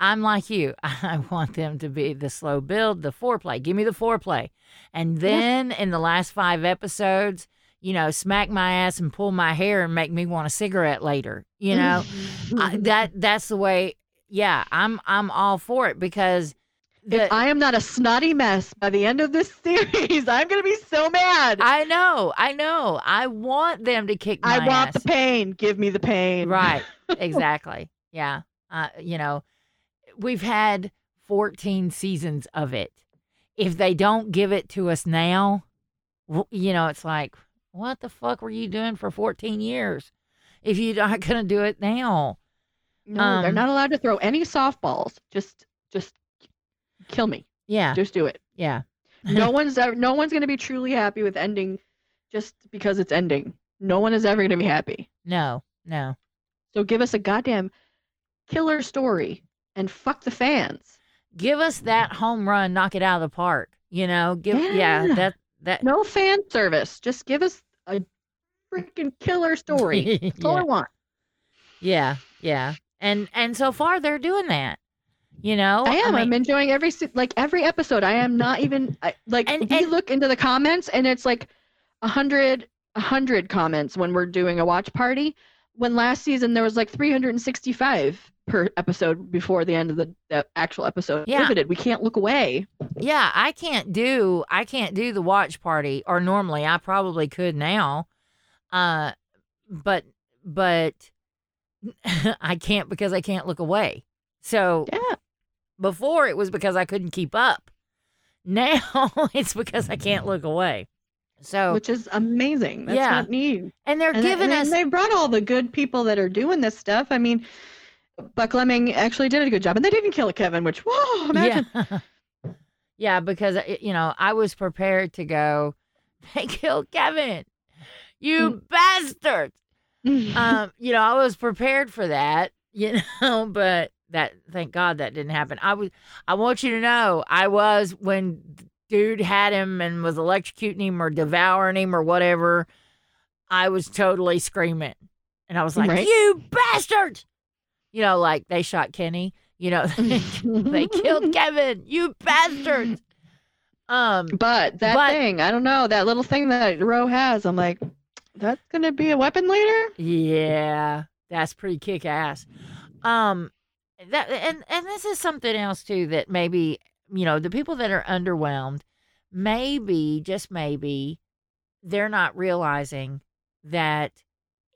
I'm like you. I want them to be the slow build, the foreplay. Give me the foreplay. And then in the last 5 episodes, you know, smack my ass and pull my hair and make me want a cigarette later. You know? I, that that's the way yeah, I'm I'm all for it because the, if I am not a snotty mess by the end of this series, I'm gonna be so mad. I know, I know. I want them to kick my I want ass. the pain. Give me the pain. Right. Exactly. yeah. Uh, you know, we've had 14 seasons of it. If they don't give it to us now, you know, it's like, what the fuck were you doing for 14 years? If you're not gonna do it now, No, they're Um, not allowed to throw any softballs. Just just kill me. yeah, Just do it. yeah, No one's ever, no one's gonna be truly happy with ending just because it's ending. No one is ever gonna be happy. no, no, So give us a goddamn killer story and fuck the fans. give us that home run, knock it out of the park. You know, give yeah, Yeah. that that No fan service. Just give us a freaking killer story. That's all I Yeah. want. Yeah, yeah. And and so far they're doing that. You know? I am. I am mean, enjoying every like every episode. I am not even I, like And- we and- look into the comments and it's like a hundred a hundred comments when we're doing a watch party. When last season there was like 365 per episode before the end of the, the actual episode. Yeah. Riveted. We can't look away. yeah, I can't do I can't do the watch party or normally I probably could now. Uh but but I can't because I can't look away. So Yeah. before it was because I couldn't keep up. Now it's because I can't look away. So Which is amazing. That's Yeah. what need. and they're And, giving and us they brought all the good people that are doing this stuff. I mean, Buckleming actually did a good job, and they didn't kill Kevin, which whoa, imagine. Yeah. yeah, because uh, you know, I was prepared to go, they killed Kevin. You bastard. Um, you know, I was prepared for that, you know, but that thank God that didn't happen. I was I want you to know I was when dude had him and was electrocuting him or devouring him or whatever, I was totally screaming. And I was like, Right. You bastard! You know, like they shot Kenny, you know, they killed Kevin, you bastards. Um But that But- thing, I don't know, that little thing that Roe has, I'm like, that's gonna be a weapon later. Yeah, that's pretty kick ass. Um that and and this is something else too that maybe, you know, the people that are underwhelmed, maybe just maybe they're not realizing that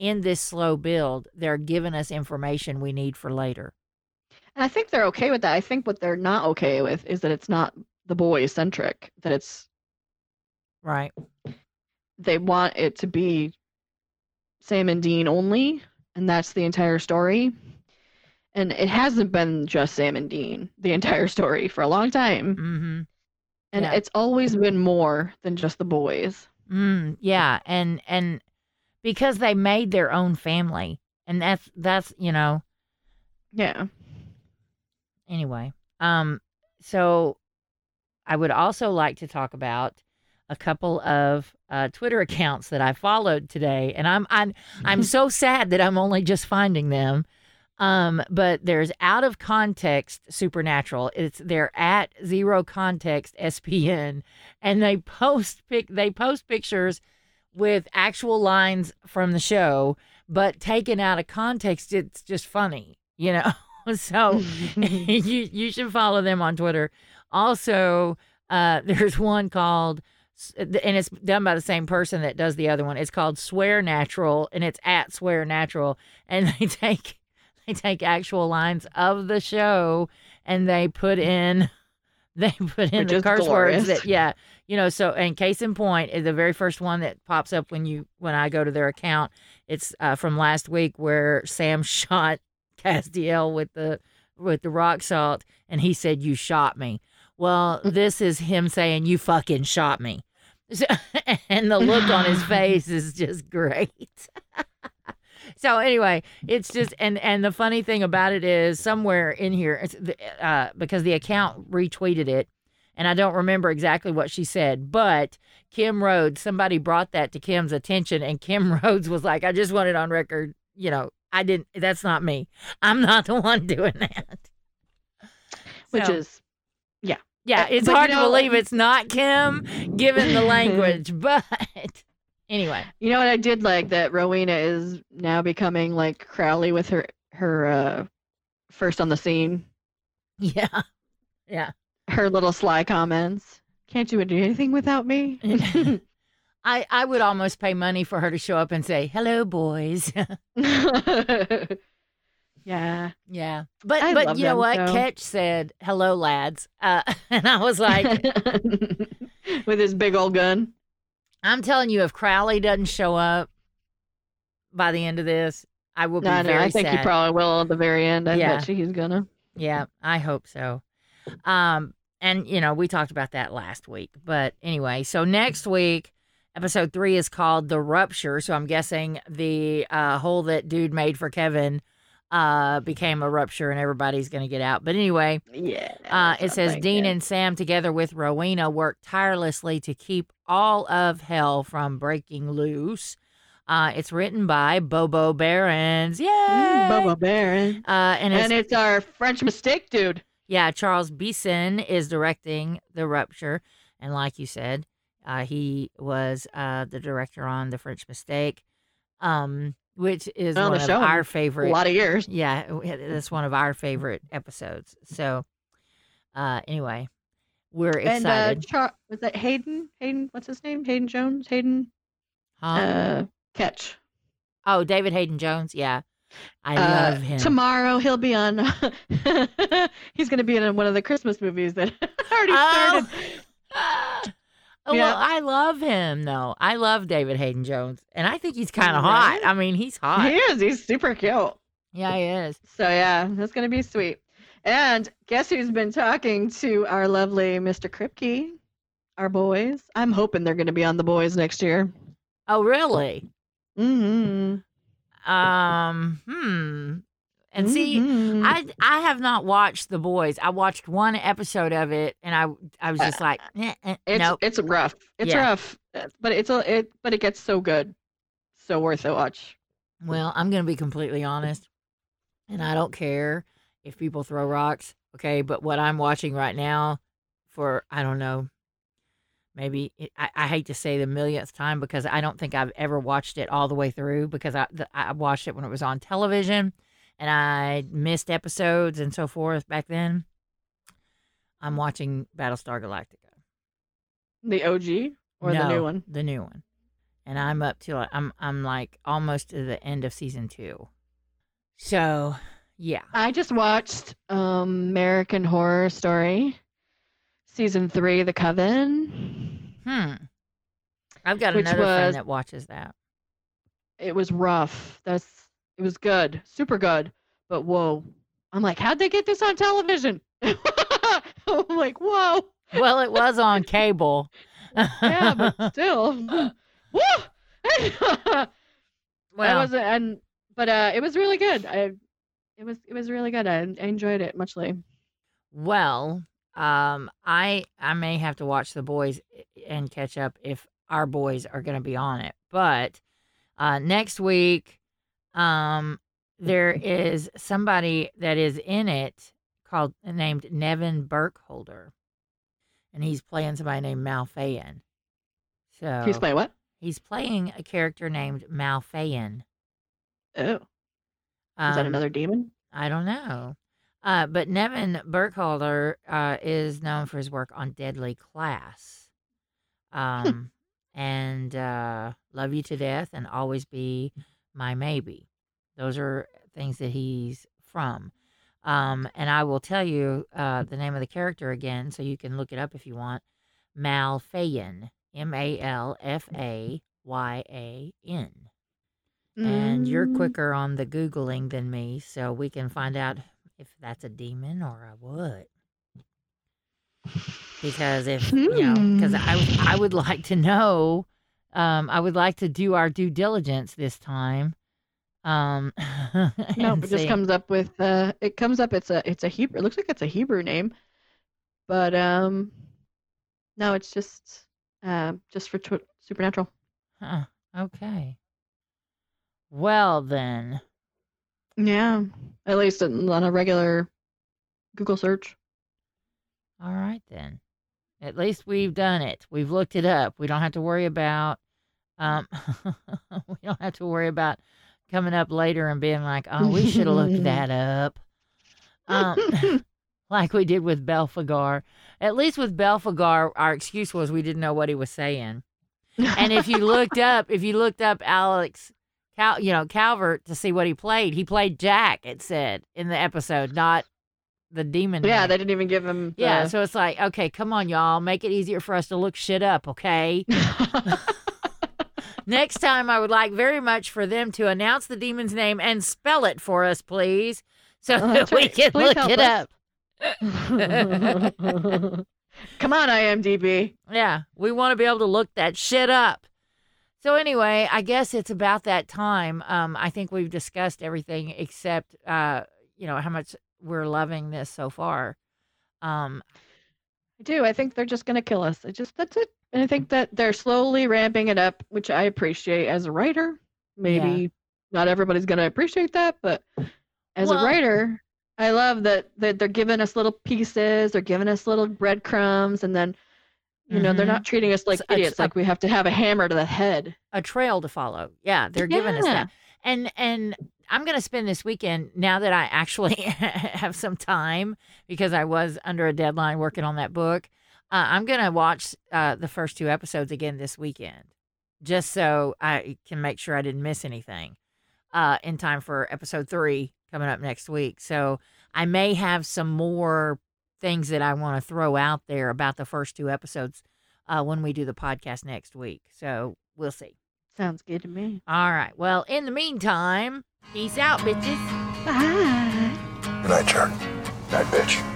in this slow build, they're giving us information we need for later. And I think they're okay with that. I think what they're not okay with is that it's not the boy centric. That it's Right. they want it to be Sam and Dean only, and that's the entire story. And it hasn't been just Sam and Dean the entire story for a long time. Mm-hmm. And Yeah. it's always been more than just the boys. Mm, yeah, and and because they made their own family, and that's that's you know. Yeah. anyway um so i would also like to talk about a couple of uh, twitter accounts that i followed today and i'm i'm i'm so sad that i'm only just finding them. Um but there's out of context supernatural. It's they're at zero context spn and they post pic they post pictures with actual lines from the show but taken out of context it's just funny you know so you you should follow them on Twitter. Also, uh, there's one called, and it's done by the same person that does the other one. It's called Swear Natural, and it's at Swear Natural, and they take they take actual lines of the show and they put in they put in Which the curse words that yeah you know so and case in point is the very first one that pops up when you when i go to their account it's uh, from last week where sam shot castiel with the with the rock salt and he said you shot me. Well this is him saying you fucking shot me. So- and the look on his face is just great. So anyway it's just and and the funny thing about it is somewhere in here uh, because the account retweeted it and i don't remember exactly what she said but kim rhodes somebody brought that to kim's attention and kim rhodes was like i just want it on record you know i didn't that's not me. I'm not the one doing that. Which So, is yeah. Yeah, it's but you hard to believe it's not kim given the language but anyway. You know what I did like that Rowena is now becoming like Crowley with her her uh first on the scene. yeah. Yeah Her little sly comments. Can't you do anything without me? I, I would almost pay money for her to show up and say, hello, boys. yeah. yeah. But I but you know them, what? so- Ketch said, hello, lads. Uh, and I was like, with his big old gun. I'm telling you, if Crowley doesn't show up by the end of this, I will be No, no, I think sad. he probably will at the very end. I Yeah. bet you he's gonna. Yeah, I hope so. Um, and you know, we talked about that last week. But anyway, so next week, episode three is called The Rupture. So I'm guessing the uh, hole that dude made for Kevin uh became a rupture and everybody's gonna get out. But anyway, Yeah. uh, it says Dean and Sam, together with Rowena, work tirelessly to keep all of hell from breaking loose. Uh, it's written by Bobo Berens. Yay! Bobo Baron. Uh, and it's And it's our French mistake dude. Yeah, Charles Beeson is directing The Rupture. And like you said, uh, he was uh, the director on The French Mistake, um, which is On one the of show our A lot of years. yeah, that's one of our favorite episodes. So, uh, anyway, we're And uh, excited. Char- was that Haydn? Haydn, what's his name? Haydn Jones. Haydn. huh? Uh, Ketch. oh, David Haydn Jones. Yeah, I Uh, love him. Tomorrow he'll be on. he's going to be in one of the Christmas movies that already Oh. started. Oh, Yeah. Well, I love him though. I love David Haydn Jones, and I think he's kind of hot. I mean, he's hot. He is. He's super cute. Yeah, he is. So yeah, that's gonna be sweet. And guess who's been talking to our lovely Mr. Kripke, our boys? I'm hoping they're gonna be on the boys next year. Oh, really? Mm-hmm. Um, hmm. And see, Mhm. I I have not watched The Boys. I watched one episode of it, and I I was just like, eh, eh, it's nope. it's rough. It's Yeah. rough, uh, but it's a it but it gets so good, so worth a watch. Well, I'm gonna be completely honest, and I don't care if people throw rocks. Okay, but what I'm watching right now, for I don't know, maybe it, I, I hate to say the millionth time because I don't think I've ever watched it all the way through because I the, I watched it when it was on television, and I missed episodes and so forth back then. I'm watching Battlestar Galactica. The OG or the new one? The new one. And I'm up to I'm I'm like almost to the end of season two. So yeah. I just watched um, American Horror Story, season three, The Coven. Hmm. I've got another friend that watches that. It was rough. That's it was good, super good. But whoa, I'm like, how'd they get this on television? I'm like, whoa, Well, it was on cable. yeah, but still, woo. I well, wasn't, and but uh, it was really good. I, it was it was really good. I, I enjoyed it muchly. well, um, I I may have to watch the boys and catch up if our boys are going to be on it. But uh, next week, um, there is somebody that is in it called named Nevin Burkholder, and he's playing somebody named Malfayan. So He's playing what? he's playing a character named Malfayan. Oh, is that Um, another demon? I don't know. Uh, but Nevin Burkholder uh, is known for his work on Deadly Class. Um, and uh, Love You to Death and Always Be My Maybe. Those are things that he's from. Um, and I will tell you uh, the name of the character again so you can look it up if you want. Malfayan. M A L F A Y A N and you're Mm. quicker on the googling than me so we can find out if that's a demon or a what because if you know because i would- i would like to know um i would like to do our due diligence this time um No, it just comes up with uh it comes up it's a it's a Hebrew it looks like it's a Hebrew name. But um no, it's just uh just for tw- supernatural. Huh, okay well then Yeah. At least on a regular Google search. All right then. At least we've done it. We've looked it up. We don't have to worry about um we don't have to worry about coming up later and being like, "Oh, we should have looked that up." Um like we did with Belphegor. At least with Belphegor, our excuse was we didn't know what he was saying. And if you looked up, if you looked up Alex Cal, you know, Calvert to see what he played, he played Jack, it said in the episode, not the demon. yeah, name. they didn't even give him Yeah, so it's like, okay, come on, y'all, make it easier for us to look shit up, okay? Next time, I would like very much for them to announce the demon's name and spell it for us, please, so Oh, that we right. can Please look it us. up. Come on, IMDb. Yeah, we want to be able to look that shit up. So anyway, I guess it's about that time. Um, I think we've discussed everything except, uh, you know, how much we're loving this so far. Um, I do. I think they're just gonna kill us. I just that's it. And I think that they're slowly ramping it up, which I appreciate as a writer. Maybe not everybody's gonna appreciate that, but as Well- a writer, I love that, that they're giving us little pieces, they're giving us little breadcrumbs, and then you know, they're Mhm. not treating us like It's- it's idiots, a- like we have to have a hammer to the head. a trail to follow. Yeah, they're giving us Yeah. that. And and I'm going to spend this weekend now that I actually have some time because I was under a deadline working on that book. Uh, I'm going to watch uh, the first two episodes again this weekend just so I can make sure I didn't miss anything uh, in time for episode three coming up next week. So I may have some more things that I want to throw out there about the first two episodes uh, when we do the podcast next week. So we'll see. Sounds good to me. All right. Well, in the meantime, peace out, bitches. Bye. Good night, Jared. Night, bitch.